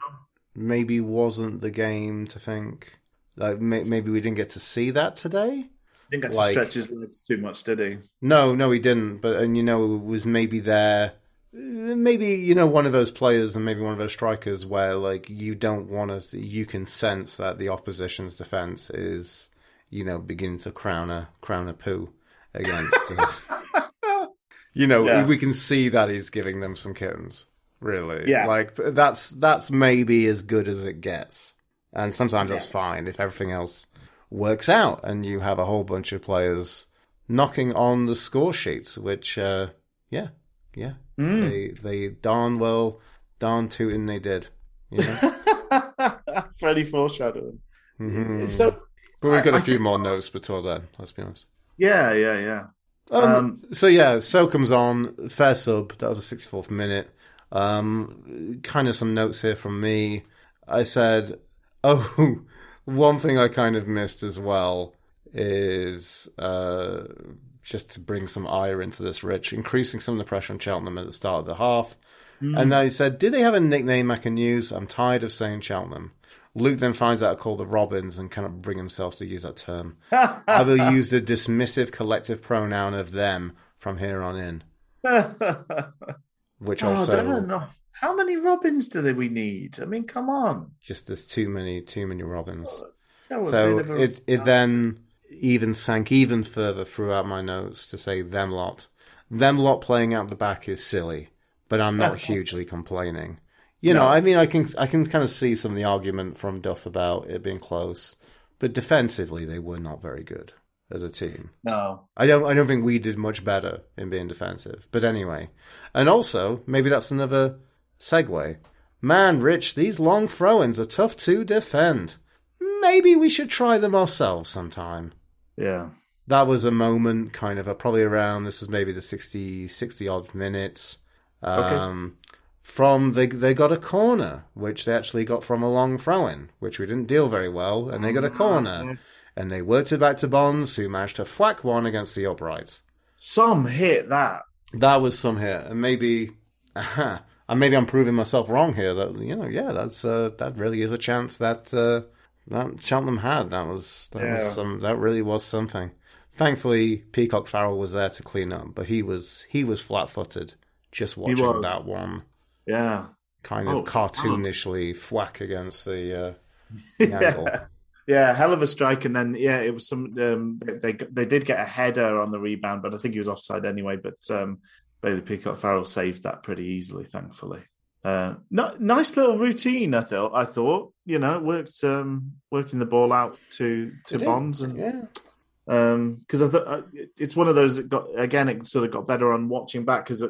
S2: maybe wasn't the game to think like may, maybe we didn't get to see that today.
S1: didn't get to stretch his legs too much, did he?
S2: No, no, he didn't. But and you know, it was maybe there, maybe you know, one of those players and maybe one of those strikers where like you don't want to, you can sense that the opposition's defense is, you know, beginning to crown a crown a poo against. you know,
S1: Yeah.
S2: we can see that he's giving them some kittens. Really,
S1: Yeah.
S2: Like that's that's maybe as good as it gets, and sometimes that's fine if everything else works out and you have a whole bunch of players knocking on the score sheets, which, uh, yeah, yeah,
S1: Mm.
S2: they they darn well, darn tootin' they did. You know?
S1: Foreshadowing.
S2: Mhm.
S1: So
S2: but we've got
S1: I-
S2: a few
S1: think-
S2: more notes before then. Let's be honest.
S1: yeah, yeah, yeah.
S2: Um,
S1: Um,
S2: so yeah, so comes on fair sub. That was the sixty fourth minute. Um, kind of some notes here from me. I said, oh, one thing I kind of missed as well is uh, just to bring some ire into this, Rich, increasing some of the pressure on Cheltenham at the start of the half. Hmm. And I said, do they have a nickname I can use? I'm tired of saying Cheltenham. Luke then finds out I call the Robins and cannot bring himself to use that term. I will use the dismissive collective pronoun of them from here on in, which
S1: oh,
S2: also.
S1: How many Robins do they, we need? I mean, come on.
S2: just there's too many too many Robins.
S1: Oh, a
S2: So it it then even sank even further throughout my notes to say them lot. Them lot playing out the back is silly, but I'm not hugely complaining. You know,
S1: No.
S2: I mean, I can I can kind of see some of the argument from Duff about it being close, but defensively they were not very good as a team.
S1: no.
S2: I don't I don't think we did much better in being defensive. But anyway. And also, maybe that's another segue. Man, Rich, these long throw ins are tough to defend.
S7: maybe we should try them ourselves sometime.
S1: Yeah.
S7: That was a moment, kind of, a, probably around, this is maybe the 60, 60 odd minutes. Um, From, they, they got a corner, which they actually got from a long throw in, which we didn't deal very well, and they got a corner. And they worked it back to Bonds, who managed to whack one against the uprights.
S1: Some hit that.
S7: That was some hit, and maybe, and maybe I'm proving myself wrong here. That you know, yeah, that's uh, that really is a chance that uh, that Cheltenham had. That was that
S1: Yeah.
S7: was some that really was something. Thankfully, Peacock Farrell was there to clean up, but he was he was flat footed just watching that one
S1: Yeah.
S7: kind
S1: Oh,
S7: of cartoonishly thwack against the, uh, the angle.
S1: Yeah. Yeah, hell of a strike, and then yeah, it was some. Um, they they did get a header on the rebound, but I think he was offside anyway. But um, Bailey Peacock Farrell saved that pretty easily, thankfully. Uh, no, nice little routine. I thought. I thought you know worked. Um, working the ball out to to Bonds and
S7: Yeah,
S1: because I thought uh, it's one of those that got again it sort of got better on watching back because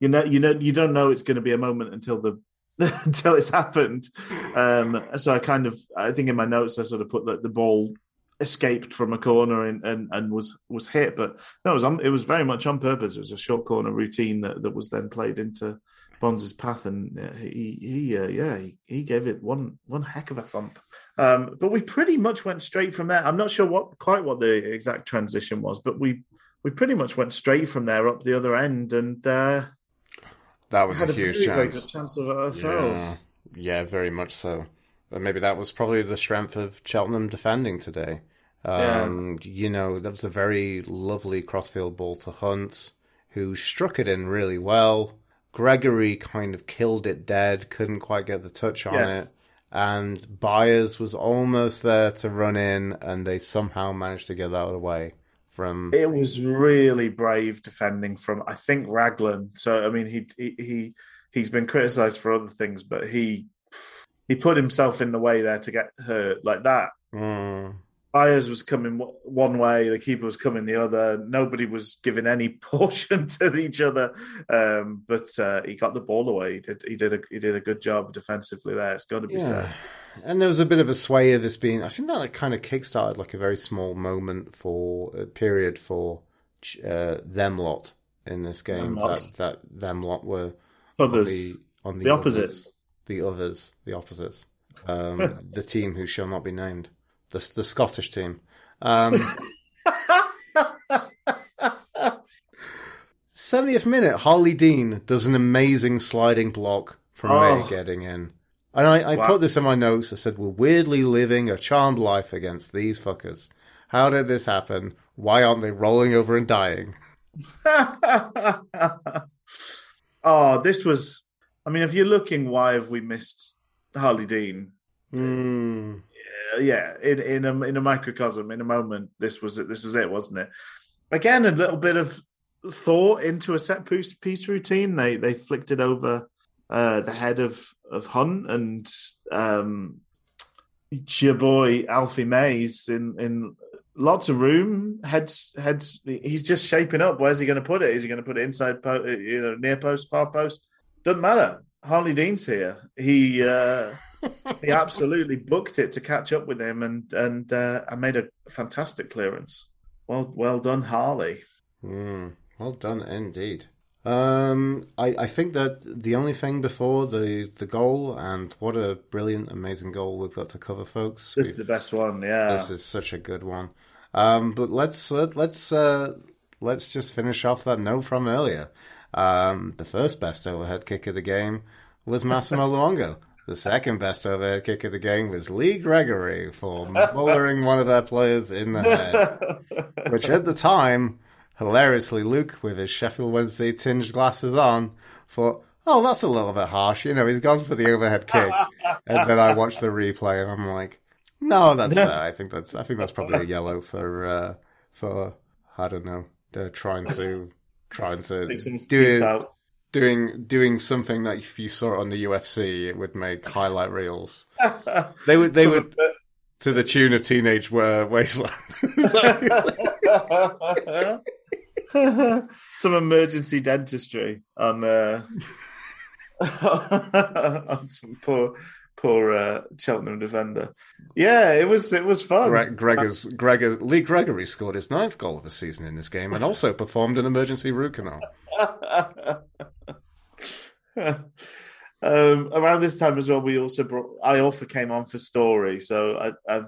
S1: you know you know you don't know it's going to be a moment until the until it's happened. Um, so I kind of I think in my notes I sort of put that the ball escaped from a corner and, and, and was was hit, but no, it was on, it was very much on purpose. It was a short corner routine that, that was then played into Bonds' path, and uh, he he uh, yeah he, he gave it one one heck of a thump. Um, but we pretty much went straight from there. I'm not sure what quite what the exact transition was, but we we pretty much went straight from there up the other end and uh,
S2: That was a
S1: a
S2: huge chance.
S1: good chance of ourselves.
S2: Yeah. Yeah, very much so. And maybe that was probably the strength of Cheltenham defending today. Um, You know, that was a very lovely crossfield ball to Hunt, who struck it in really well. Gregory kind of killed it dead, couldn't quite get the touch on
S1: Yes.
S2: it. And Byers was almost there to run in, and they somehow managed to get that away from.
S1: It was really brave defending from I think Raglan. So I mean he he, he he's been criticised for other things, but he he put himself in the way there to get hurt like that.
S2: Mm.
S1: Byers was coming one way, the keeper was coming the other. Nobody was giving any portion to each other, um, but uh, he got the ball away. He did. He did a he did a good job defensively there. It's got to be
S2: Yeah.
S1: said.
S2: And there was a bit of a sway of this being. I think that like, kind of kickstarted like a very small moment for a period for uh, them lot in this game. That, that them lot were on
S1: Others,
S2: the, on the,
S1: the
S2: others-
S1: opposites.
S2: the others, the opposites, um, the team who shall not be named, the the Scottish team. Um, 70th minute, Harlee Dean does an amazing sliding block from
S1: Oh.
S2: May getting in. And I, I
S1: Wow.
S2: put this in my notes. I said, We're weirdly living a charmed life against these fuckers. How did this happen? Why aren't they rolling over and dying?
S1: oh, this was. I mean, if you're looking, why have we missed Harlee Dean?
S2: Mm.
S1: Uh, yeah, in in a in a microcosm, in a moment, this was it. This was it, wasn't it? Again, a little bit of thought into a set piece, piece routine. They they flicked it over uh, the head of of Hunt and um, your boy Alfie May's in in lots of room. Heads heads. He's just shaping up. Where's he going to put it? Is he going to put it inside? Po- you know, near post, far post? Doesn't matter. Harlee Dean's here. He. Uh, he absolutely booked it to catch up with him and and uh, and made a fantastic clearance. Well, well done, Harlee.
S2: Mm, well done indeed. Um, I, I think that the only thing before the, the goal, and what a brilliant, amazing goal we've got to cover, folks.
S1: This is the best one, yeah.
S2: This is such a good one. Um, but let's let, let's uh, let's just finish off that note from earlier. Um, the first best overhead kick of the game was Massimo Luongo. The second best overhead kick of the game was Lee Gregory for mullering one of their players in the head which at the time, hilariously, Luke, with his Sheffield Wednesday tinged glasses on, thought, oh, that's a little bit harsh. You know, he's gone for the overhead kick. and then I watched the replay and I'm like, no, that's, uh, I think that's, I think that's probably a yellow for, uh, for, I don't know, they're trying to, trying to do it,
S1: out.
S2: Doing, doing something that if you saw it on the UFC, it would make highlight reels. They would, they
S1: Some
S2: would, to the tune of Teenage Wasteland.
S1: Some emergency dentistry on uh, on some poor poor uh, Cheltenham defender. Yeah, it was it was fun.
S2: Gre- Gregor's, Gregor, Lee Gregory scored his ninth goal of the season in this game and also performed an emergency root canal.
S1: um, around this time as well, we also brought. I also came on for Storey, so I, I,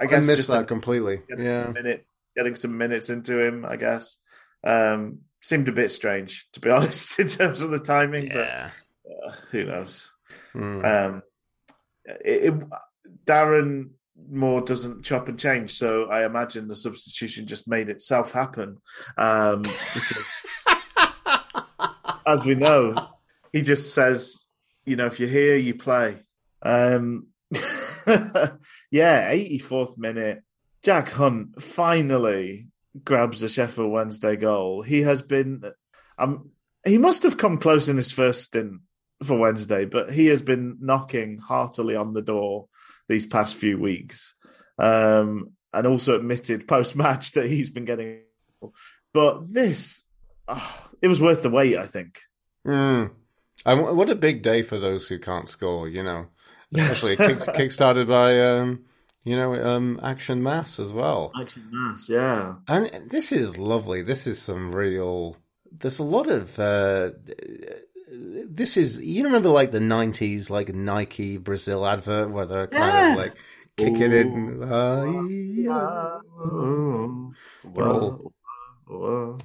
S1: I guess
S2: I missed
S1: just
S2: that
S1: a-
S2: completely.
S1: getting
S2: Yeah.
S1: some minute, getting some minutes into him. I guess um, seemed a bit strange to be honest in terms of the timing,
S2: Yeah.
S1: but uh, who knows?
S2: Hmm.
S1: Um, it, it, Darren Moore doesn't chop and change, so I imagine the substitution just made itself happen. Um, because, as we know, he just says, you know, if you're here, you play. Um, yeah, 84th minute. Jack Hunt finally grabs a Sheffield Wednesday goal. He has been, um, he must have come close in his first stint for Wednesday, but he has been knocking heartily on the door these past few weeks, um, and also admitted post match that he's been getting. But this, oh, it was worth the wait, I think.
S2: Mm. And what a big day for those who can't score, you know, especially kick, kick-started by, um, you know, um, Action Mass as well.
S1: Actually, mass, yeah.
S2: And this is lovely. This is some real. There's a lot of. Uh, this is you remember like the '90s like Nike Brazil advert where they're kind
S1: Yeah.
S2: of like kicking in. Uh, yeah. All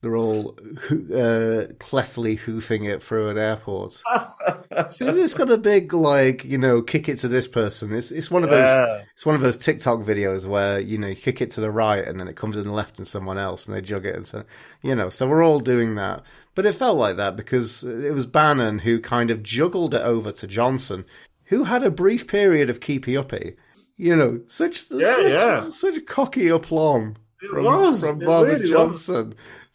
S2: they're all uh, cleftly hoofing it through an airport. So it's got a big like you know kick it to this person. It's it's one of those
S1: Yeah.
S2: it's one of those TikTok videos where you know you kick it to the right and then it comes in the left and someone else and they jug it and so you know so we're all doing that. But it felt like that because it was Bannan who kind of juggled it over to Johnson, who had a brief period of keepy uppy. You know, such
S1: Yeah,
S2: such,
S1: yeah.
S2: such cocky aplomb
S1: It
S2: from,
S1: was.
S2: from Bobby
S1: really was.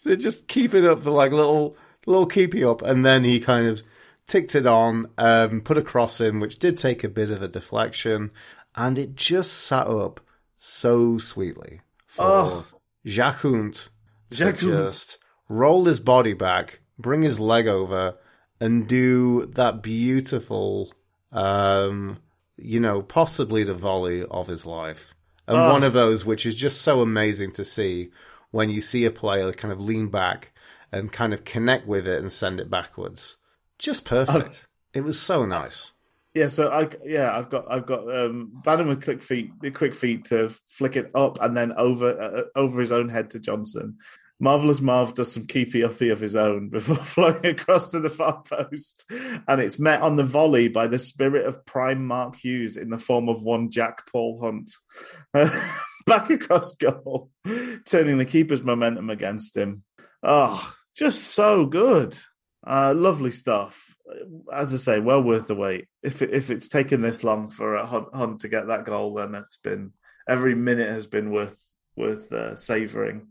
S2: So just keeping up the like little little keepy up, and then he kind of ticked it on, um, put a cross in, which did take a bit of a deflection, and it just sat up so sweetly for
S1: Oh.
S2: Jack Hunt to
S1: Jack
S2: just roll his body back, bring his leg over, and do that beautiful, um, you know, possibly the volley of his life. And
S1: Oh.
S2: one of those which is just so amazing to see when you see a player kind of lean back and kind of connect with it and send it backwards. Just perfect. it was so nice.
S1: Yeah, so I yeah I've got I've got um Bannan with quick feet the quick feet to flick it up and then over uh, over his own head to Johnson. Marvelous Marv does some keepy uppy of his own before flowing across to the far post, and it's met on the volley by the spirit of prime Mark Hughes in the form of one Jack Paul Hunt, back across goal, turning the keeper's momentum against him. Oh, just so good, uh, lovely stuff as I say, well worth the wait. If it, if it's taken this long for a Hunt, Hunt to get that goal, then it's been every minute has been worth worth uh, savouring.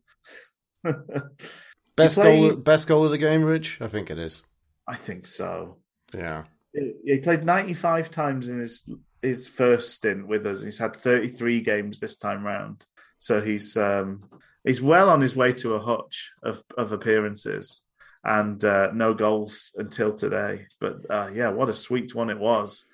S2: Best
S1: played-
S2: goal best goal of the game, Rich? I think it is.
S1: I think so.
S2: Yeah.
S1: He he played ninety five times in his his first stint with us. He's had thirty three games this time round, so he's um, he's well on his way to a hutch of of appearances. And uh, no goals until today, but uh, yeah, what a sweet one it was.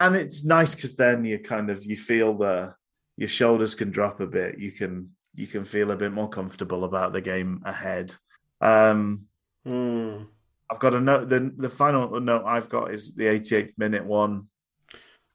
S1: and it's nice because then you kind of you feel the your shoulders can drop a bit you can you can feel a bit more comfortable about the game ahead um
S8: Hmm.
S1: i've got a note the the final note i've got is the 88th minute one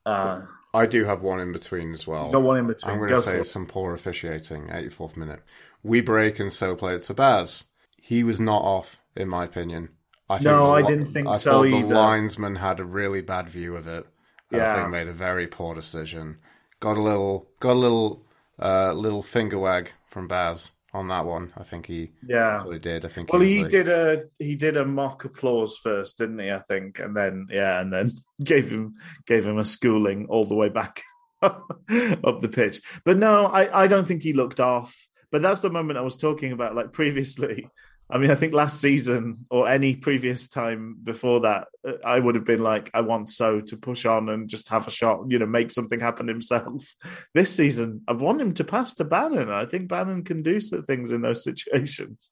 S1: uh
S2: I do have one in between as well.
S1: got one in between
S2: I'm going to say some poor officiating, 84th minute. We break and so play it to Baz. He was not off, in my opinion. I
S1: No, I didn't think
S2: I
S1: so
S2: thought
S1: either.
S2: The linesman had a really bad view of it. and I
S1: Yeah.
S2: think made a very poor decision. Got a little, got a little, uh, little finger wag from Baz on that one. I think he,
S1: yeah
S2: he did. I think.
S1: well
S2: was
S1: he
S2: like-
S1: did a he did a mock applause first didn't he i think and then yeah and then gave him gave him a schooling all the way back up the pitch but no i i don't think he looked off but that's the moment i was talking about like previously i mean i think last season or any previous time before that uh, i would have been like i want so to push on and just have a shot you know make something happen himself this season i want him to pass to bannan i think bannan can do some things in those situations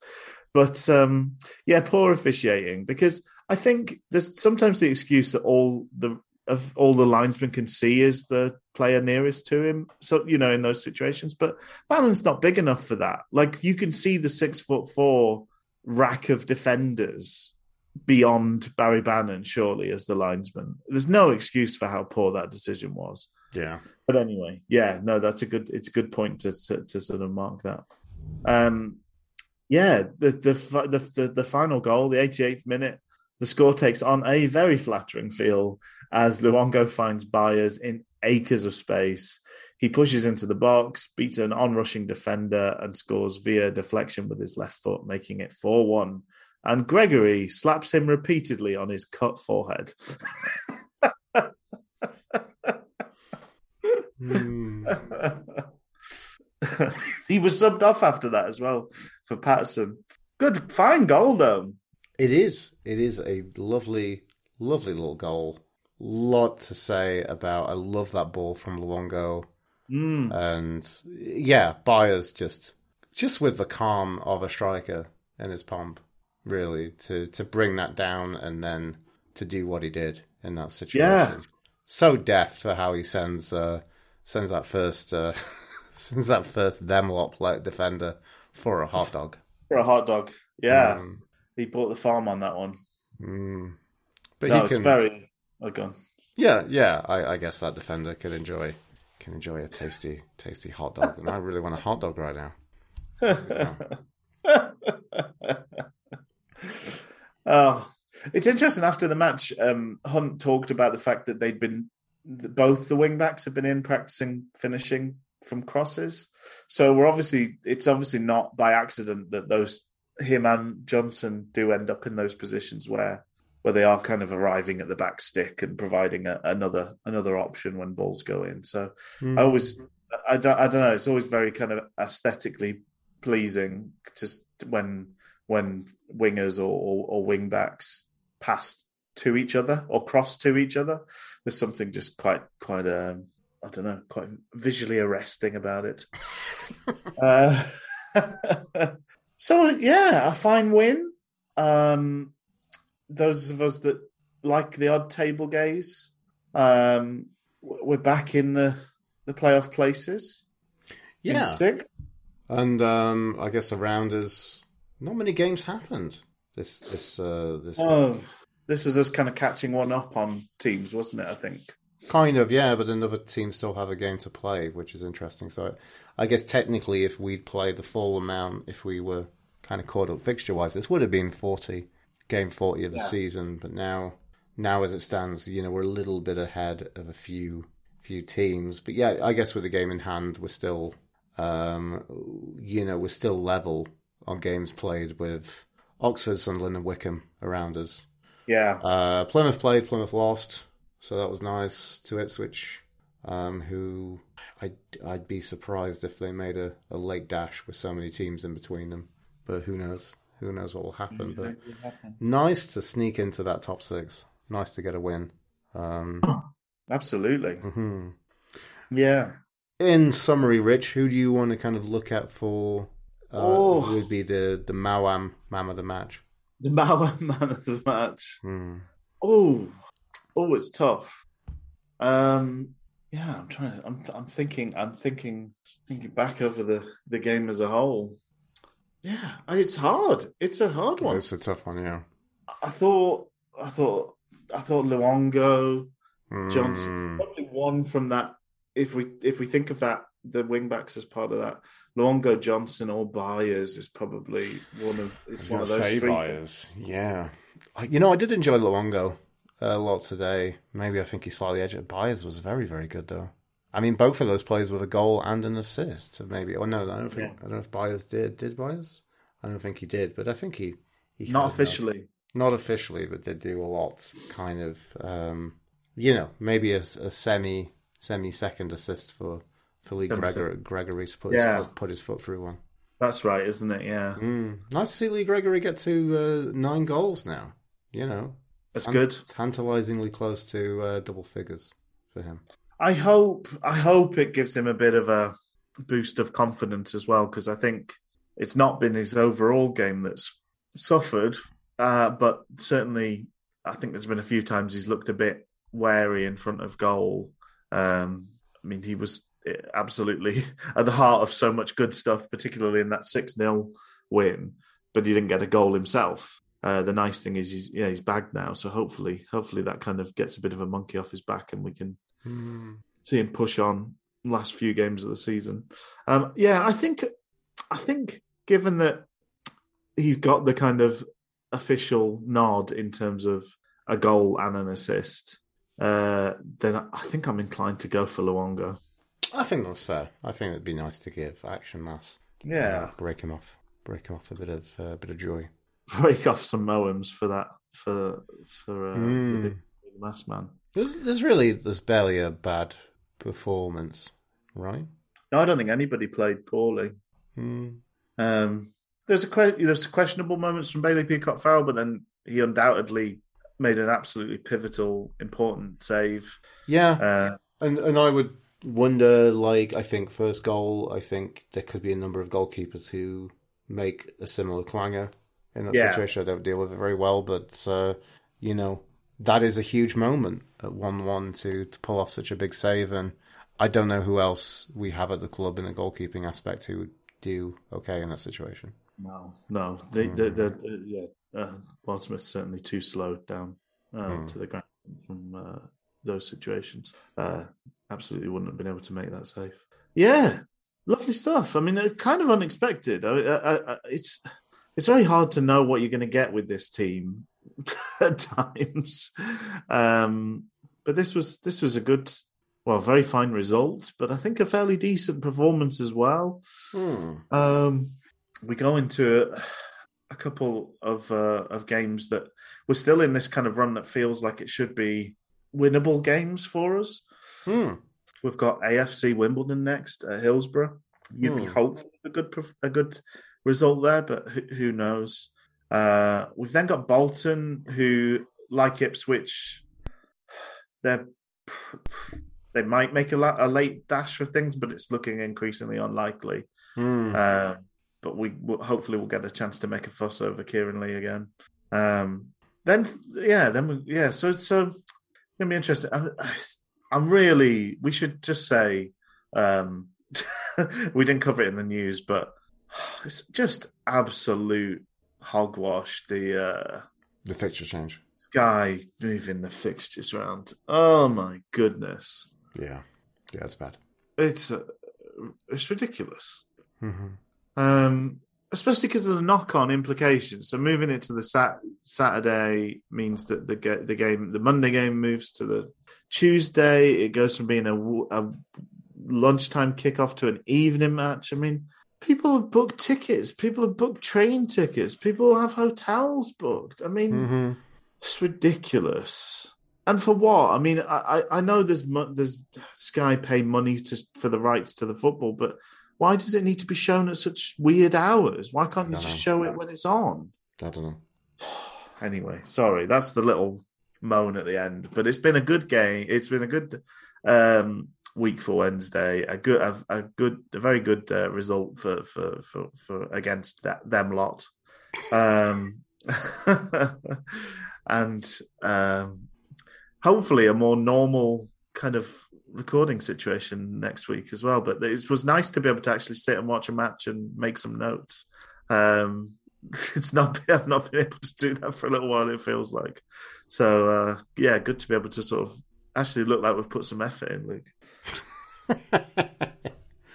S1: but um yeah poor officiating because i think there's sometimes the excuse that all the of all the linesmen can see is the player nearest to him. So you know, in those situations, but Bannan's not big enough for that. Like you can see the six foot four rack of defenders beyond Barry Bannan, surely as the linesman. There's no excuse for how poor that decision was.
S4: Yeah.
S1: But anyway, yeah, no, that's a good. It's a good point to to, to sort of mark that. Um, yeah, the, the the the the final goal, the 88th minute, the score takes on a very flattering feel as Luongo finds Byers in acres of space. He pushes into the box, beats an onrushing defender, and scores via deflection with his left foot, making it 4 1. And Gregory slaps him repeatedly on his cut forehead.
S4: Mm.
S1: he was subbed off after that as well for Paterson. Good, fine goal though.
S2: It is. It is a lovely, lovely little goal. Lot to say about. I love that ball from Luongo,
S1: Mm.
S2: and yeah, Byers just, just with the calm of a striker in his pump, really to to bring that down and then to do what he did in that situation.
S1: Yeah.
S2: So deft for how he sends uh, sends that first uh, sends that first them lot like defender for a hot dog.
S1: For a hot dog. Yeah.
S2: Um,
S1: he bought the farm on that one.
S2: mm. But
S1: no,
S2: he can,
S1: very. Oh, go on.
S2: Yeah, yeah. I, I guess that defender can enjoy can enjoy a tasty, tasty hot dog, and I really want a hot dog right now.
S1: oh, it's interesting. After the match, um, Hunt talked about the fact that they'd been both the wing backs have been in practicing finishing from crosses. So we're obviously it's obviously not by accident that those him and Johnson do end up in those positions where where they are kind of arriving at the back stick and providing a, another another option when balls go in. So
S2: Hmm.
S1: I always, I don't, I don't know. It's always very kind of aesthetically pleasing just when when wingers or, or, or wing backs pass to each other or cross to each other. There's something just quite quite um, I don't know, quite visually arresting about it. uh, so yeah, a fine win. Um, those of us that like the odd table gaze, um, we're back in the the playoff places.
S2: yeah,
S1: sixth.
S2: and um, I guess around us, not many games happened this this uh, this
S1: Oh, this was us kind of catching one up on teams, wasn't it? I think.
S2: Kind of, yeah, but another team still have a game to play, which is interesting. So I guess technically, if we'd played the full amount, if we were kind of caught up fixture wise, this would have been 40, game 40 of the
S1: Yeah.
S2: season. But now, now as it stands, you know, we're a little bit ahead of a few few teams. But yeah, I guess with the game in hand, we're still, um, you know, we're still level on games played with Oxford, Sunderland, and Wycombe around us.
S1: Yeah.
S2: Uh, Plymouth played, Plymouth lost, so that was nice to Ipswich, um, who I'd, I'd be surprised if they made a, a late dash with so many teams in between them. But who knows? Who knows what will happen? But nice to sneak into that top six. Nice to get a win. Um,
S1: Absolutely.
S2: mhm.
S1: Yeah.
S2: In summary, Rich, who do you want to kind of look at for? Uh,
S1: Oh.
S2: would be the the Mawam man of the match?
S1: The Malwan man of the match.
S2: Hmm.
S1: Oh, oh, it's tough. Um, yeah, I'm trying. To, I'm, I'm thinking. I'm thinking. Thinking back over the the game as a whole. Yeah, it's hard. It's a hard one.
S2: It's a tough one, yeah.
S1: I thought. I thought. I thought Luongo
S2: Hmm.
S1: Johnson probably one from that. If we if we think of that, the wingbacks as part of that, Luongo Johnson or Byers is probably one of. It's one of those
S4: say
S1: three.
S4: Byers.
S2: Yeah. I- You know, I did enjoy Luongo a lot today. Maybe I think he's slightly edged. Byers was very, very good, though. I mean, both of those plays with a goal and an assist. Maybe. Oh, no, I don't think.
S1: Yeah.
S2: I don't know if Byers did. Did Byers? I don't think he did, but I think he. he
S1: Not
S2: of-
S1: officially.
S2: Not officially, but did do a lot. Kind of, um, you know, maybe a, a semi semi second assist for for Lee. Gregory, Gregory to put
S1: Yeah.
S2: his foot, put his foot through one.
S1: That's right, isn't it? Yeah,
S2: Mm. Nice to see Lee Gregory get to uh, nine goals now. You know,
S1: that's
S2: Tan-
S1: good.
S2: Tantalizingly close to uh, double figures for him.
S1: I hope I hope it gives him a bit of a boost of confidence as well because I think it's not been his overall game that's suffered, uh, but certainly I think there's been a few times he's looked a bit wary in front of goal. Um, I mean, he was absolutely at the heart of so much good stuff, particularly in that 6 0 win, but he didn't get a goal himself. Uh, the nice thing is he's yeah he's bagged now, so hopefully hopefully that kind of gets a bit of a monkey off his back, and we can
S2: Mm.
S1: see him push on last few games of the season. Um, yeah, I think I think given that he's got the kind of official nod in terms of a goal and an assist, uh, then I think I'm inclined to go for Luongo.
S2: I think that's fair. I think it'd be nice to give Action Mass.
S1: Yeah,
S2: break him off, break him off a bit of uh, bit of joy.
S1: break off some moems for that for for uh,
S2: Mm.
S1: the big mass man.
S2: There's, there's really there's barely a bad performance, right?
S1: No, I don't think anybody played poorly.
S2: Mm.
S1: Um, there's a que- there's questionable moments from Bailey Peacock Farrell, but then he undoubtedly made an absolutely pivotal, important save.
S2: Yeah,
S1: Uh,
S2: and and I would wonder, like, I think first goal, I think there could be a number of goalkeepers who make a similar clanger in that
S1: Yeah.
S2: situation. I don't deal with it very well, but uh, you know that is a huge moment at one-one to to pull off such a big save, and I don't know who else we have at the club in a goalkeeping aspect who would do okay in that situation.
S1: no, no, they, they, they, uh, yeah, uh, Goldsmith's certainly too slow down uh,
S2: Mm.
S1: to the ground from uh, those situations. Uh, absolutely wouldn't have been able to make that save. Yeah, lovely stuff. I mean, uh, kind of unexpected. I, I, I, it's it's very hard to know what you're going to get with this team at times. Um, but this was this was a good, well, very fine result. But I think a fairly decent performance as well.
S2: Hmm.
S1: Um, we go into a, a couple of uh, of games that we're still in this kind of run that feels like it should be winnable games for us.
S2: Hmm.
S1: We've got AFC Wimbledon next at Hillsborough. You'd be
S2: Hmm.
S1: hopeful a good a good result there, but who, who knows? Uh, we've then got Bolton, who like Ipswich, they're they might make a, la- a late dash for things, but it's looking increasingly unlikely.
S2: Hmm.
S1: Um, but we will, hopefully we'll get a chance to make a fuss over Kieran Lee again. Um, then yeah, then we, yeah. So so gonna be interesting. I, I'm really. We should just say um, we didn't cover it in the news, but it's just absolute hogwash. The uh,
S2: the fixture change.
S1: Sky moving the fixtures around. Oh my goodness,
S2: Yeah, yeah, it's bad.
S1: it's uh, it's ridiculous.
S2: hmm
S1: Um, especially because of the knock-on implications. So moving it to the sat- Saturday means that the ga- the game, the Monday game, moves to the Tuesday. It goes from being a, w- a lunchtime kickoff to an evening match. I mean, people have booked tickets. People have booked train tickets. People have hotels booked. I mean,
S2: hmm
S1: it's ridiculous. And for what? I mean, I, I I know there's there's Sky pay money to for the rights to the football, but why does it need to be shown at such weird hours? Why can't you just show it when it's on?
S2: I don't know.
S1: Anyway, sorry, that's the little moan at the end. But it's been a good game. It's been a good um, week for Wednesday. A good, a, a good, a very good uh, result for for for for against that them lot. Um, and um, hopefully a more normal kind of recording situation next week as well. But it was nice to be able to actually sit and watch a match and make some notes. Um, it's not I've not been able to do that for a little while. It feels like so. Uh, yeah, good to be able to sort of actually look like we've put some effort in, Luke.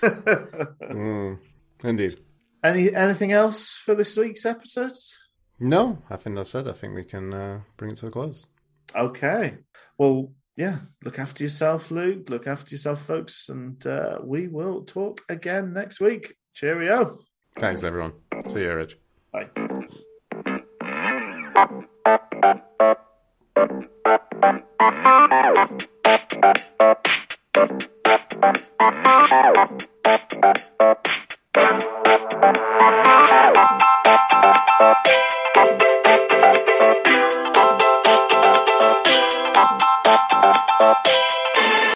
S2: Mm, indeed.
S1: Any anything else for this week's episodes?
S2: No, I think that's it. I think we can uh, bring it to a close.
S1: Okay. Well, yeah. Look after yourself, Luke. Look after yourself, folks, and uh, we will talk again next week. Cheerio.
S2: Thanks, everyone. See you, Rich.
S1: Bye.
S9: Thank you.